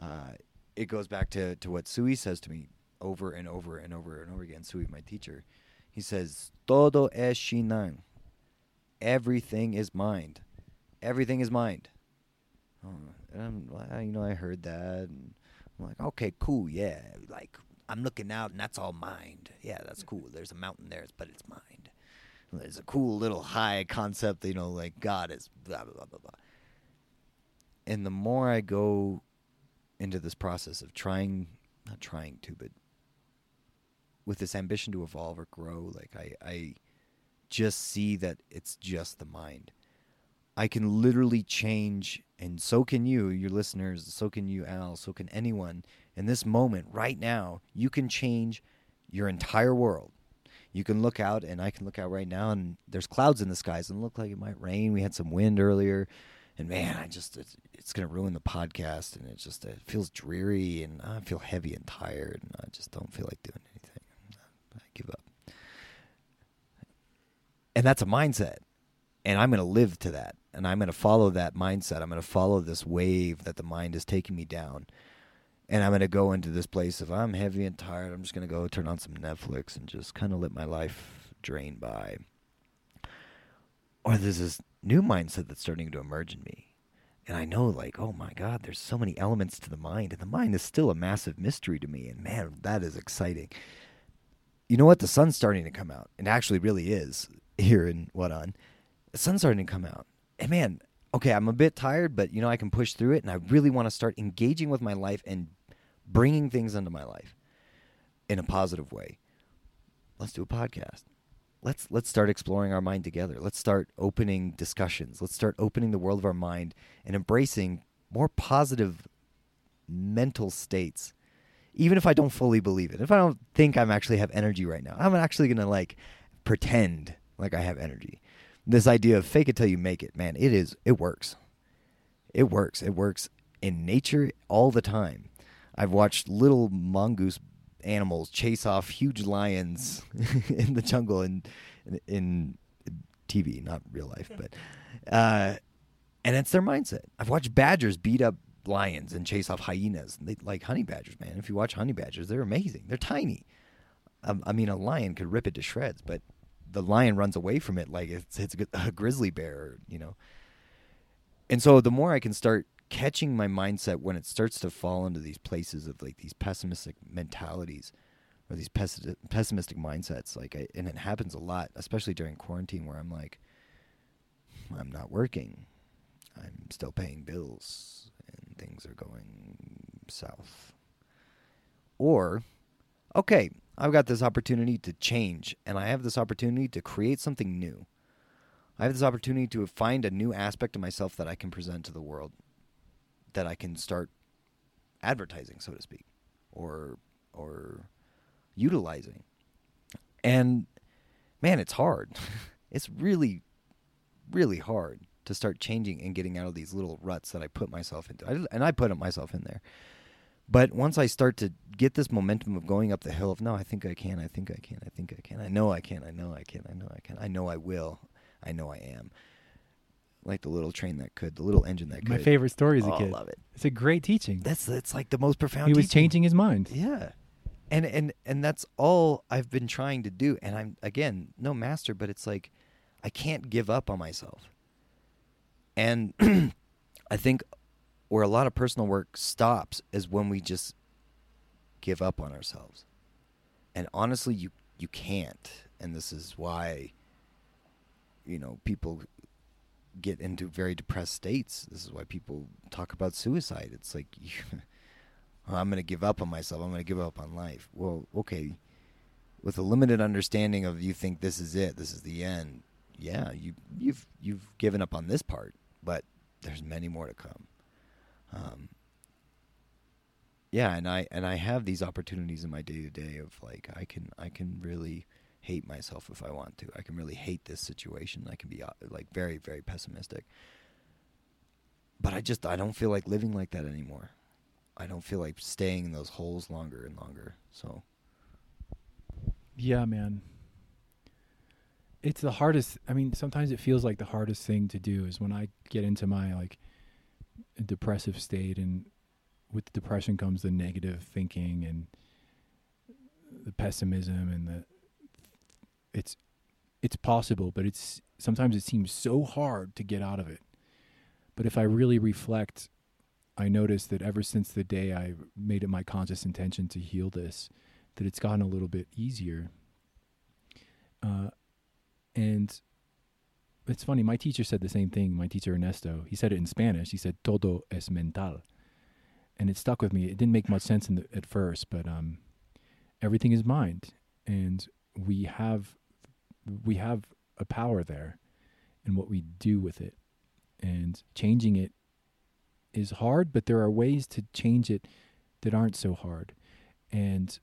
Uh, it goes back to, to what Sui says to me over and over and over and over again. Sui, my teacher, he says, "Todo es Shinang." Everything is mind. Everything is mind. And I'm, you know, I heard that, and I'm like, okay, cool, yeah. Like I'm looking out, and that's all mind. Yeah, that's cool. There's a mountain there, but it's mind. There's a cool little high concept, you know, like God is blah blah blah blah blah. And the more I go into this process of trying, not trying to, but with this ambition to evolve or grow, like I, I just see that it's just the mind. I can literally change, and so can you, your listeners, so can you, Al, so can anyone. In this moment, right now, you can change your entire world. You can look out, and I can look out right now, and there's clouds in the skies, and look like it might rain. We had some wind earlier and man, I just it's, it's to ruin the podcast, and it just it feels dreary, and I feel heavy and tired, and I just don't feel like doing anything. I give up, and that's a mindset, and I'm to live to that, and I'm going to follow that mindset. I'm going to follow this wave that the mind is taking me down, and I'm going to go into this place of I'm heavy and tired. I'm just going to go turn on some Netflix and just kind of let my life drain by. Or there's this new mindset that's starting to emerge in me. And I know, like, oh my God, there's so many elements to the mind, and the mind is still a massive mystery to me. And man, that is exciting. You know what? The sun's starting to come out. It actually really is here in Waran. The sun's starting to come out. And man, okay, I'm a bit tired, but you know, I can push through it. And I really want to start engaging with my life and bringing things into my life in a positive way. Let's do a podcast let's let's start exploring our mind together. Let's start opening discussions. Let's start opening the world of our mind and embracing more positive mental states. Even if I don't fully believe it. If I don't think I'm actually have energy right now. I'm actually going to like pretend like I have energy. This idea of fake it till you make it, man, it is it works. It works. It works in nature all the time. I've watched little mongoose animals chase off huge lions in the jungle in, in, in TV, not real life, but uh, and it's their mindset. I've watched badgers beat up lions and chase off hyenas. They like honey badgers, man. If you watch honey badgers, they're amazing. They're tiny. Um, I mean, a lion could rip it to shreds, but the lion runs away from it like it's it's a grizzly bear, you know. And so the more I can start catching my mindset when it starts to fall into these places of like these pessimistic mentalities or these pessimistic mindsets like I, and it happens a lot especially during quarantine where i'm like hmm, i'm not working i'm still paying bills and things are going south or okay i've got this opportunity to change and i have this opportunity to create something new i have this opportunity to find a new aspect of myself that i can present to the world that I can start advertising, so to speak, or or utilizing. And man, it's hard. it's really, really hard to start changing and getting out of these little ruts that I put myself into. I, and I put myself in there. But once I start to get this momentum of going up the hill of no, I think I can, I think I can, I think I can, I know I can, I know I can, I know I can, I know I will, I know I am like the little train that could, the little engine that could. My favorite story as a oh, kid. I love it. It's a great teaching. That's it's like the most profound. He was teaching. changing his mind. Yeah, and and and that's all I've been trying to do. And I'm again no master, but it's like I can't give up on myself. And I think where a lot of personal work stops is when we just give up on ourselves. And honestly, you you can't. And this is why you know people get into very depressed states. This is why people talk about suicide. It's like, I'm going to give up on myself. I'm going to give up on life. Well, okay. With a limited understanding of you think this is it, this is the end. Yeah, you you've you've given up on this part, but there's many more to come. Um, yeah, and I and I have these opportunities in my day to day of like I can I can really hate myself if I want to. I can really hate this situation. I can be uh, like very, very pessimistic. But I just I don't feel like living like that anymore. I don't feel like staying in those holes longer and longer. So Yeah, man. It's the hardest. I mean, sometimes it feels like the hardest thing to do is when I get into my like depressive state and with depression comes the negative thinking and the pessimism and the it's it's possible, but it's sometimes it seems so hard to get out of it. But if I really reflect, I notice that ever since the day I made it my conscious intention to heal this, that it's gotten a little bit easier. Uh, and it's funny, my teacher said the same thing. My teacher Ernesto, he said it in Spanish. He said "todo es mental," and it stuck with me. It didn't make much sense the, at first, but um, everything is mind, and we have we have a power there and what we do with it, and changing it is hard. But there are ways to change it that aren't so hard, and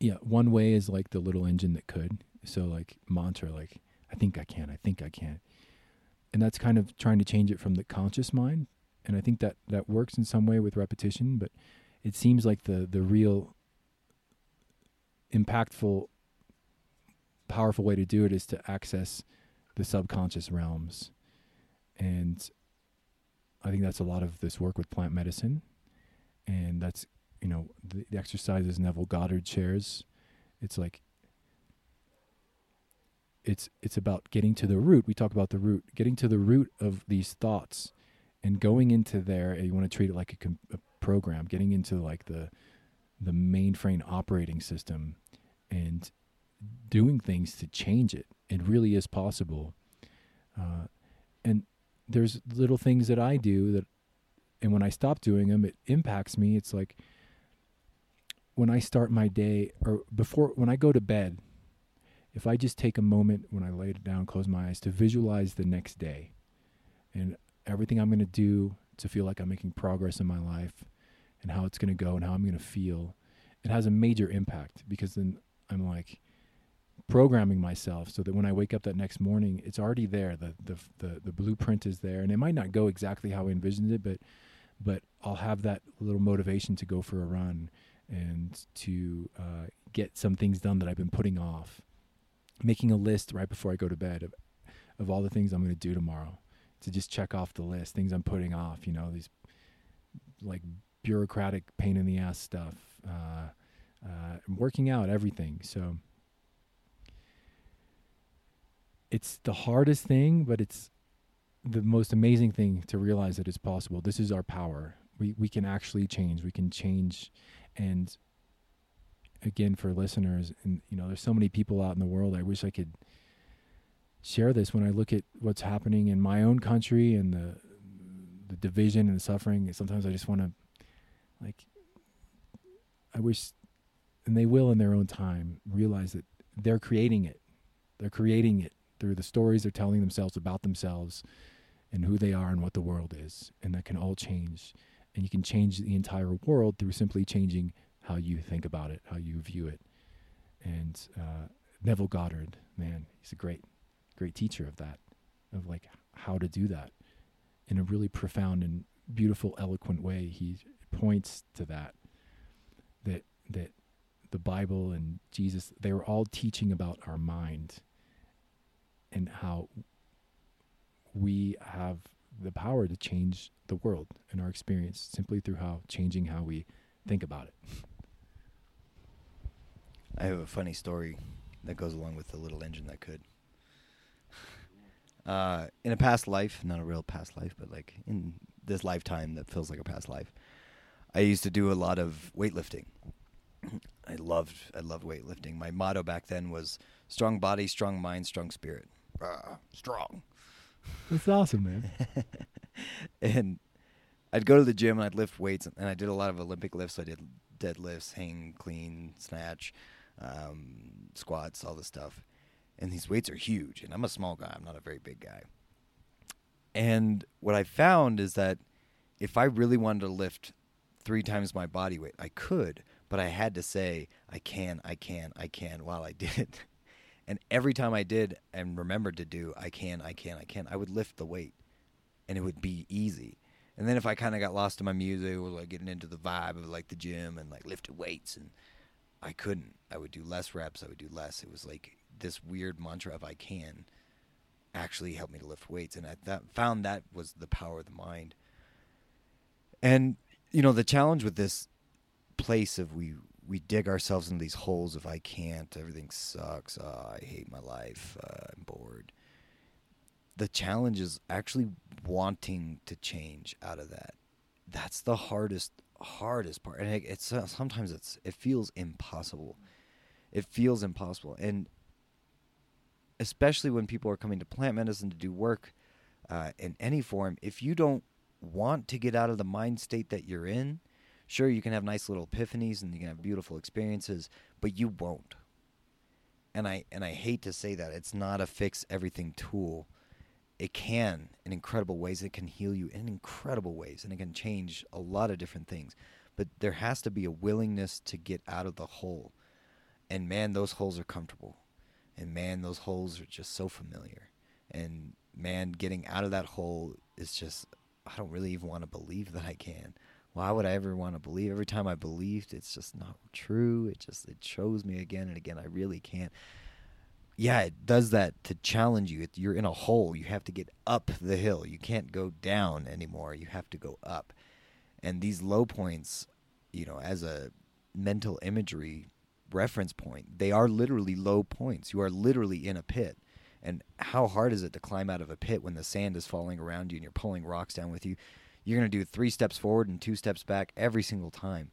yeah, one way is like the little engine that could. So like mantra, like I think I can, I think I can. And that's kind of trying to change it from the conscious mind. And I think that that works in some way with repetition, but it seems like the the real impactful powerful way to do it is to access the subconscious realms. And I think that's a lot of this work with plant medicine. And that's, you know, the, the exercises Neville Goddard shares. It's like it's it's about getting to the root. We talk about the root, getting to the root of these thoughts, and going into there. You want to treat it like a, com- a program, getting into like the the mainframe operating system, and doing things to change it. It really is possible. Uh, and there's little things that I do that, and when I stop doing them, it impacts me. It's like when I start my day or before when I go to bed if I just take a moment when I lay it down, close my eyes to visualize the next day and everything I'm going to do to feel like I'm making progress in my life and how it's going to go and how I'm going to feel, it has a major impact because then I'm like programming myself so that when I wake up that next morning, it's already there. The, the, the, the blueprint is there and it might not go exactly how I envisioned it, but, but I'll have that little motivation to go for a run and to uh, get some things done that I've been putting off making a list right before I go to bed of of all the things I'm going to do tomorrow to just check off the list, things I'm putting off, you know, these like bureaucratic pain in the ass stuff, uh, uh, working out, everything. So it's the hardest thing, but it's the most amazing thing to realize that it's possible. This is our power. We we can actually change. We can change, and again for listeners and you know there's so many people out in the world i wish i could share this. When i look at what's happening in my own country and the the division and the suffering sometimes i just want to like i wish and they will in their own time realize that they're creating it. They're creating it through the stories they're telling themselves about themselves and who they are and what the world is and that can all change. And you can change the entire world through simply changing how you think about it, how you view it. And uh, Neville Goddard, man, he's a great, great teacher of that, of like how to do that in a really profound and beautiful, eloquent way. He points to that, that that the Bible and Jesus, they were all teaching about our mind and how we have the power to change the world and our experience simply through how changing how we think about it. I have a funny story that goes along with the little engine that could. Uh, in a past life, not a real past life, but like in this lifetime that feels like a past life, I used to do a lot of weightlifting. I loved I loved weightlifting. My motto back then was strong body, strong mind, strong spirit. Uh, strong. That's awesome, man. and I'd go to the gym and I'd lift weights, and I did a lot of Olympic lifts. So I did deadlifts, hang, clean, snatch, um, squats, all this stuff. And these weights are huge, and I'm a small guy. I'm not a very big guy. And what I found is that if I really wanted to lift three times my body weight, I could, but I had to say, I can, I can, I can while I did. It. And every time I did and remembered to do, I can, I can, I can, I would lift the weight and it would be easy. And then if I kind of got lost in my music or like getting into the vibe of like the gym and like lifted weights and I couldn't. I would do less reps, I would do less. It was like this weird mantra of I can actually helped me to lift weights and I that, found that was the power of the mind. And you know, the challenge with this place of we we dig ourselves into these holes of I can't, everything sucks, oh, I hate my life, uh, I'm bored. The challenge is actually wanting to change out of that. That's the hardest hardest part, and it, it's uh, sometimes it's it feels impossible. It feels impossible, and especially when people are coming to plant medicine to do work uh, in any form, if you don't want to get out of the mind state that you're in, Sure, you can have nice little epiphanies and you can have beautiful experiences, but you won't. And I and I hate to say that it's not a fix everything tool. It can in incredible ways. It can heal you in incredible ways, and it can change a lot of different things. But there has to be a willingness to get out of the hole. And man, those holes are comfortable. And man, those holes are just so familiar. And man, getting out of that hole is just I don't really even want to believe that I can why would I ever want to believe? Every time I believed, it's just not true. It just it shows me again and again. I really can't. Yeah, it does that to challenge you. you're in a hole. You have to get up the hill. You can't go down anymore. You have to go up. And these low points, you know, as a mental imagery reference point, they are literally low points. You are literally in a pit. And how hard is it to climb out of a pit when the sand is falling around you and you're pulling rocks down with you? you're going to do three steps forward and two steps back every single time.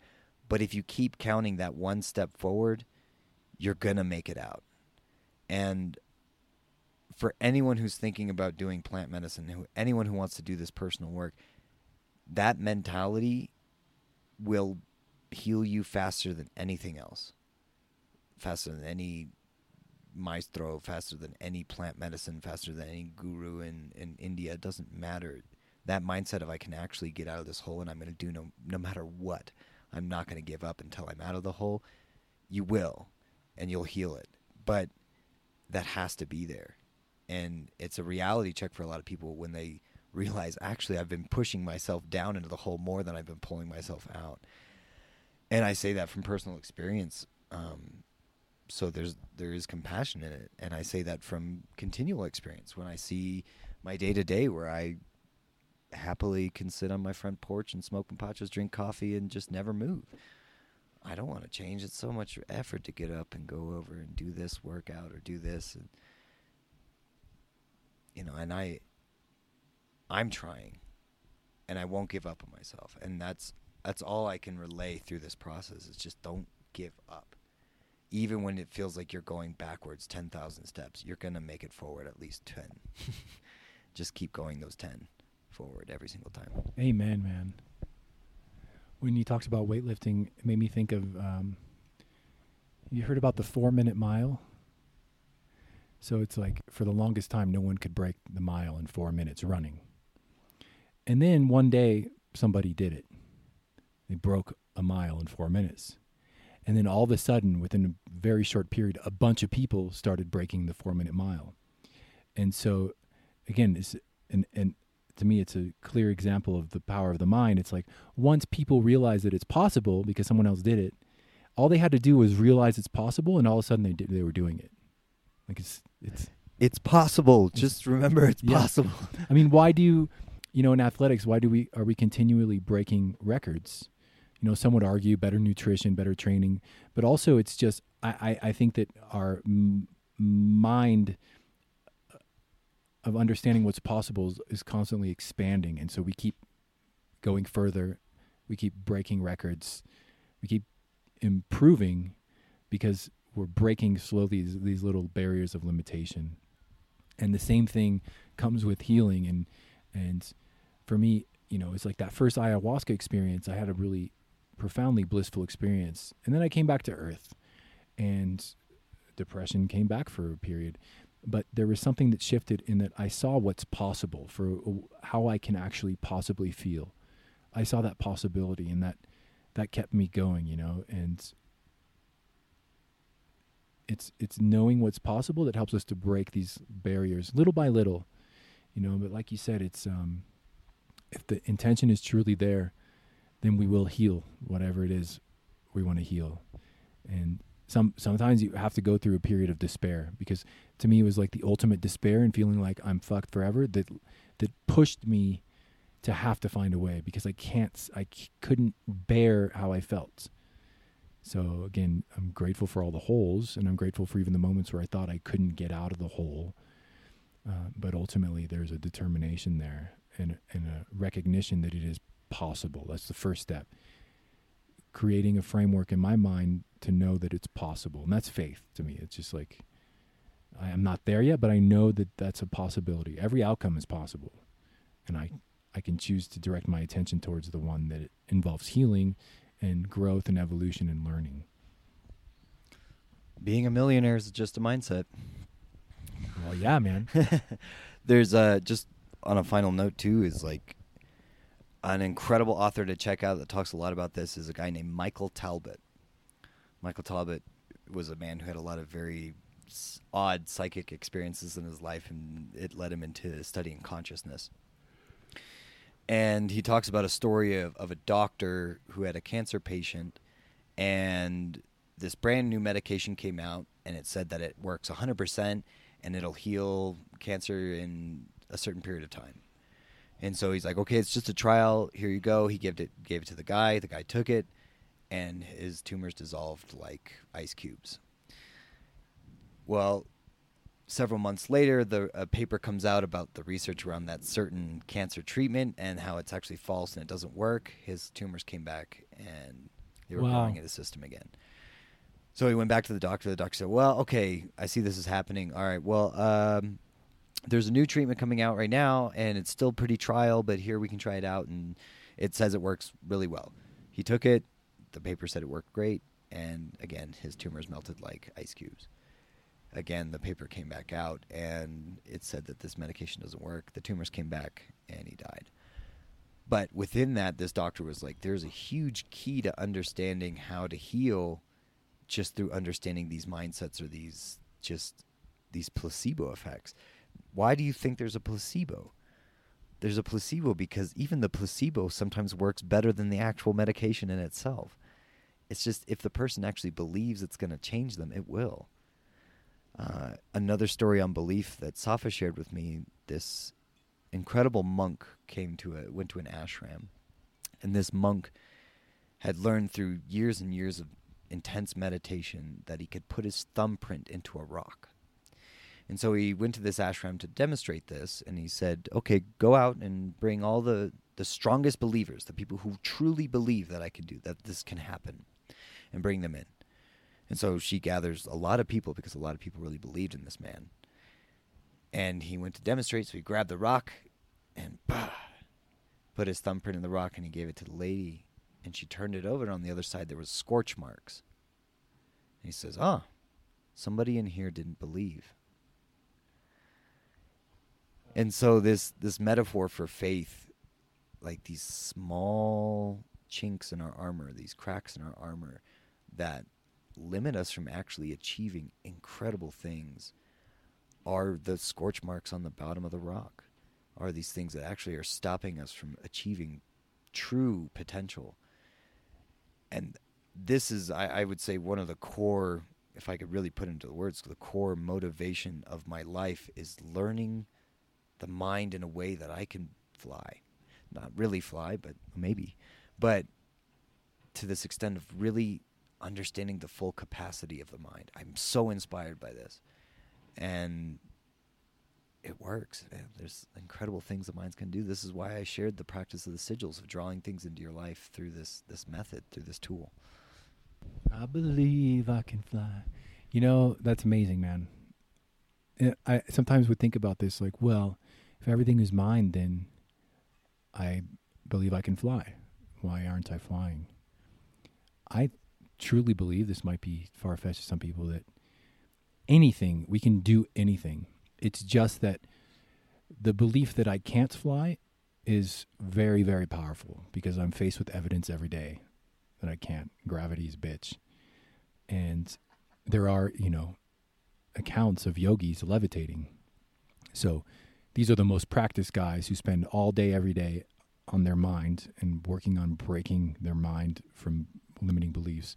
But if you keep counting that one step forward, you're going to make it out. And for anyone who's thinking about doing plant medicine, who, anyone who wants to do this personal work, that mentality will heal you faster than anything else. Faster than any maestro, faster than any plant medicine, faster than any guru in, in India. It doesn't matter that mindset of I can actually get out of this hole and I'm going to do no no matter what. I'm not going to give up until I'm out of the hole. You will, and you'll heal it. But that has to be there, and it's a reality check for a lot of people when they realize actually I've been pushing myself down into the hole more than I've been pulling myself out. And I say that from personal experience. Um, so there's there is compassion in it, and I say that from continual experience when I see my day to day where I happily can sit on my front porch and smoke mapachos, drink coffee, and just never move. I don't want to change. It's so much effort to get up and go over and do this workout or do this, and you know, and I, I'm trying, and I won't give up on myself, and that's that's all I can relay through this process. Is just don't give up, even when it feels like you're going backwards ten thousand steps. You're gonna make it forward at least ten. just keep going those ten forward every single time. Amen, man. When you talked about weightlifting, it made me think of um, you heard about the four minute mile? So it's like for the longest time, no one could break the mile in four minutes running. And then one day, somebody did it. They broke a mile in four minutes. And then all of a sudden, within a very short period, a bunch of people started breaking the four minute mile. And so, again, it's, and, and to me it's a clear example of the power of the mind. It's like once people realize that it's possible because someone else did it all they had to do was realize it's possible and all of a sudden they did, they were doing it. Like it's it's it's possible. Just remember it's yeah. possible. I mean why do you you know in athletics why do we are we continually breaking records? You know some would argue better nutrition better training but also it's just i i, I think that our m- mind of understanding what's possible is, is constantly expanding, and so we keep going further. We keep breaking records. We keep improving because we're breaking slowly these, these little barriers of limitation. And the same thing comes with healing and and for me, you know, it's like that first ayahuasca experience, I had a really profoundly blissful experience. And then I came back to earth and depression came back for a period but there was something that shifted in that I saw what's possible for how I can actually possibly feel. I saw that possibility and that that kept me going, you know, and it's it's knowing what's possible that helps us to break these barriers little by little, you know. But like you said, it's um, if the intention is truly there, then we will heal whatever it is we want to heal, and some sometimes you have to go through a period of despair because to me was like the ultimate despair and feeling like I'm fucked forever that that pushed me to have to find a way because I can't I c- couldn't bear how I felt. So again, I'm grateful for all the holes and I'm grateful for even the moments where I thought I couldn't get out of the hole. Uh, but ultimately there's a determination there and and a recognition that it is possible. That's the first step. Creating a framework in my mind to know that it's possible. And that's faith to me. It's just like I am not there yet, but I know that that's a possibility. Every outcome is possible. And I I can choose to direct my attention towards the one that involves healing and growth and evolution and learning. Being a millionaire is just a mindset. Well, yeah, man. There's uh just on a final note too is like an incredible author to check out that talks a lot about this is a guy named Michael Talbot. Michael Talbot was a man who had a lot of very odd psychic experiences in his life, and it led him into studying consciousness. And he talks about a story of, of a doctor who had a cancer patient, and this brand new medication came out, and it said that it works 100% and it'll heal cancer in a certain period of time. And so he's like, okay, it's just a trial. Here you go. He gave it gave it to the guy. The guy took it, and his tumors dissolved like ice cubes. Well, several months later, the a paper comes out about the research around that certain cancer treatment and how it's actually false and it doesn't work. His tumors came back and they were Wow. growing in the system again. So he went back to the doctor. The doctor said, "Well, okay, I see this is happening. All right, well, um, there's a new treatment coming out right now, and it's still pretty trial, but here we can try it out, and it says it works really well." He took it. The paper said it worked great, and again, his tumors melted like ice cubes. Again, the paper came back out, and it said that this medication doesn't work. The tumors came back, and he died. But within that, this doctor was like, "There's a huge key to understanding how to heal." just through understanding these mindsets or these just these placebo effects. Why do you think there's a placebo? There's a placebo because even the placebo sometimes works better than the actual medication in itself. It's just if the person actually believes it's going to change them, it will. Uh, another story on belief that Safa shared with me. This incredible monk came to a went to an ashram, and this monk had learned through years and years of intense meditation that he could put his thumbprint into a rock. And so he went to this ashram to demonstrate this, and he said, "Okay, go out and bring all the the strongest believers, the people who truly believe that I can do that, this can happen, and bring them in." And so she gathers a lot of people because a lot of people really believed in this man. And he went to demonstrate, so he grabbed the rock and bah, put his thumbprint in the rock, and he gave it to the lady, and she turned it over, and on the other side there was scorch marks. And he says, "Ah, somebody in here didn't believe." And so this this metaphor for faith, like these small chinks in our armor, these cracks in our armor, that limit us from actually achieving incredible things, are the scorch marks on the bottom of the rock. Are these things that actually are stopping us from achieving true potential? and this is I, I would say one of the core if i could really put into the words the core motivation of my life is learning the mind in a way that i can fly not really fly but maybe but to this extent of really understanding the full capacity of the mind i'm so inspired by this and it works there's incredible things the minds can do this is why i shared the practice of the sigils of drawing things into your life through this this method through this tool I believe I can fly. You know, that's amazing, man. I sometimes would think about this like, well, if everything is mine, then I believe I can fly. Why aren't I flying? I truly believe this might be far fetched to some people that anything, we can do anything. It's just that the belief that I can't fly is very, very powerful because I'm faced with evidence every day that I can't. Gravity's bitch. And there are, you know, accounts of yogis levitating. So these are the most practiced guys who spend all day, every day on their mind and working on breaking their mind from limiting beliefs.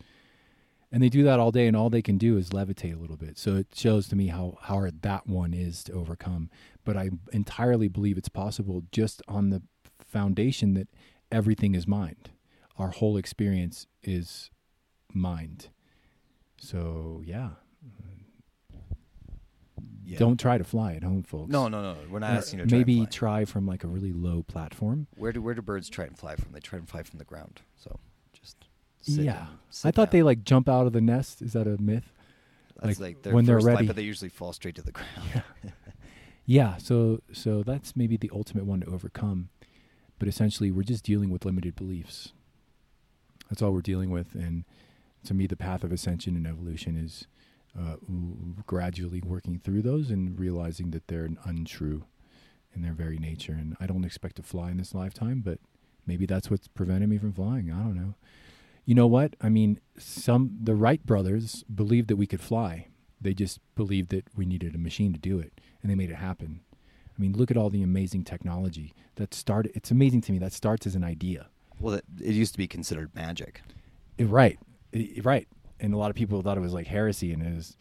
And they do that all day, and all they can do is levitate a little bit. So it shows to me how hard that one is to overcome. But I entirely believe it's possible just on the foundation that everything is mind. Our whole experience is mind. So, yeah. Yeah. Don't try to fly at home, folks. No, no, no. We're not Uh, asking you to try maybe try from like a really low platform. Where do where do birds try and fly from? They try and fly from the ground. So sit yeah, and I thought they like jump out of the nest. Is that a myth? That's like, like, their when they're first flight, ready. but they usually fall straight to the ground. Yeah. yeah, So so that's maybe the ultimate one to overcome. But essentially, we're just dealing with limited beliefs. That's all we're dealing with, and to me, the path of ascension and evolution is uh, gradually working through those and realizing that they're untrue in their very nature. And I don't expect to fly in this lifetime, but maybe that's what's preventing me from flying. I don't know. You know what? I mean, some the Wright brothers believed that we could fly. They just believed that we needed a machine to do it, and they made it happen. I mean, look at all the amazing technology that started. It's amazing to me that starts as an idea. well, it, it used to be considered magic. Eh, right, Eh, right. And a lot of people thought it was like heresy, and it was,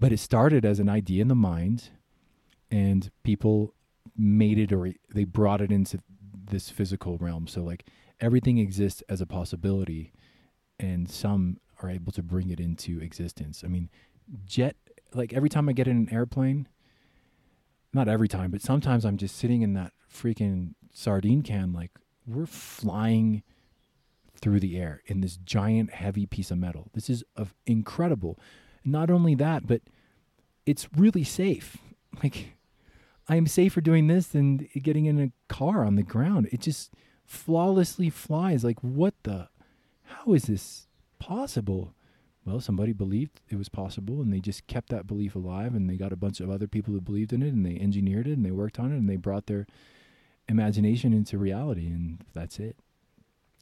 but it started as an idea in the mind, and people made it or they brought it into this physical realm. So like everything exists as a possibility, and some are able to bring it into existence. I mean, jet. Like every time I get in an airplane, not every time, but sometimes I'm just sitting in that freaking sardine can, like we're flying through the air in this giant heavy piece of metal. This is of incredible. Not only that, but it's really safe. Like I am safer doing this than getting in a car on the ground. It just flawlessly flies. Like what the how is this possible? Well, somebody believed it was possible and they just kept that belief alive and they got a bunch of other people who believed in it and they engineered it and they worked on it and they brought their imagination into reality and that's it.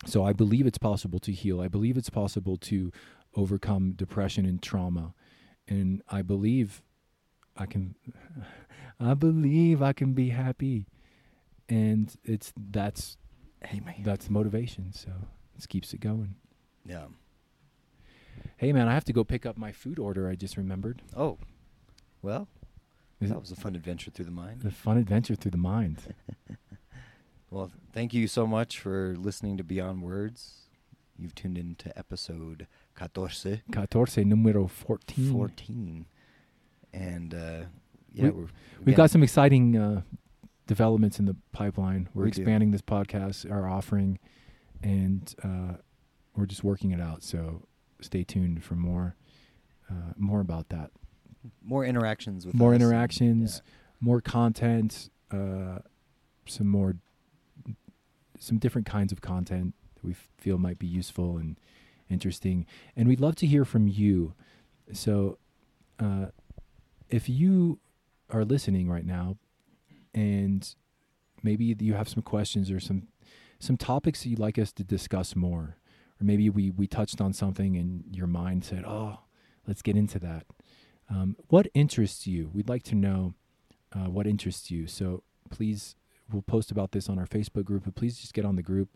So I believe it's possible to heal. I believe it's possible to overcome depression and trauma. And I believe I can I believe I can be happy. And it's that's Hey man. that's motivation. So it keeps it going. yeah. Hey man, I have to go pick up my food order I just remembered. Oh, well, Is that it was a fun adventure through the mind. the fun adventure through the mind. Well, thank you so much for listening to Beyond Words. You've tuned in to episode 14, Catorce numero 14. 14. And uh, yeah, We- we, We've got some exciting uh, developments in the pipeline. We're We do. expanding this podcast, our offering, and uh, we're just working it out. So stay tuned for more, uh, more about that. more interactions with More us interactions, more content, uh, some more, some different kinds of content that we feel might be useful and interesting. And we'd love to hear from you. So, uh, if you are listening right now, and maybe you have some questions or some some topics that you'd like us to discuss more, or maybe we we touched on something and your mind said, "Oh, let's get into that." Um, what interests you? We'd like to know uh, what interests you. So please, we'll post about this on our Facebook group, but please just get on the group.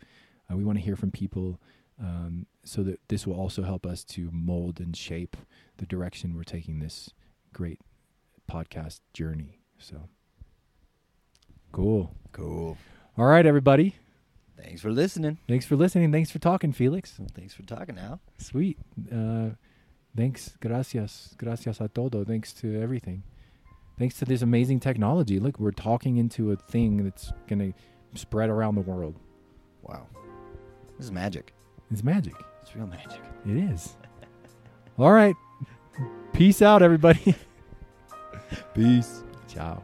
Uh, we want to hear from people um, so that this will also help us to mold and shape the direction we're taking this great podcast journey. So cool. Cool. All right, everybody. Thanks for listening. Thanks for listening. Thanks for talking, Felix. Thanks for talking, Al. Sweet. Uh, thanks. Gracias. Gracias a todo. Thanks to everything. Thanks to this amazing technology. Look, we're talking into a thing that's going to spread around the world. Wow. This is magic. It's magic. It's real magic. It is. All right. Peace out, everybody. Peace. Ciao.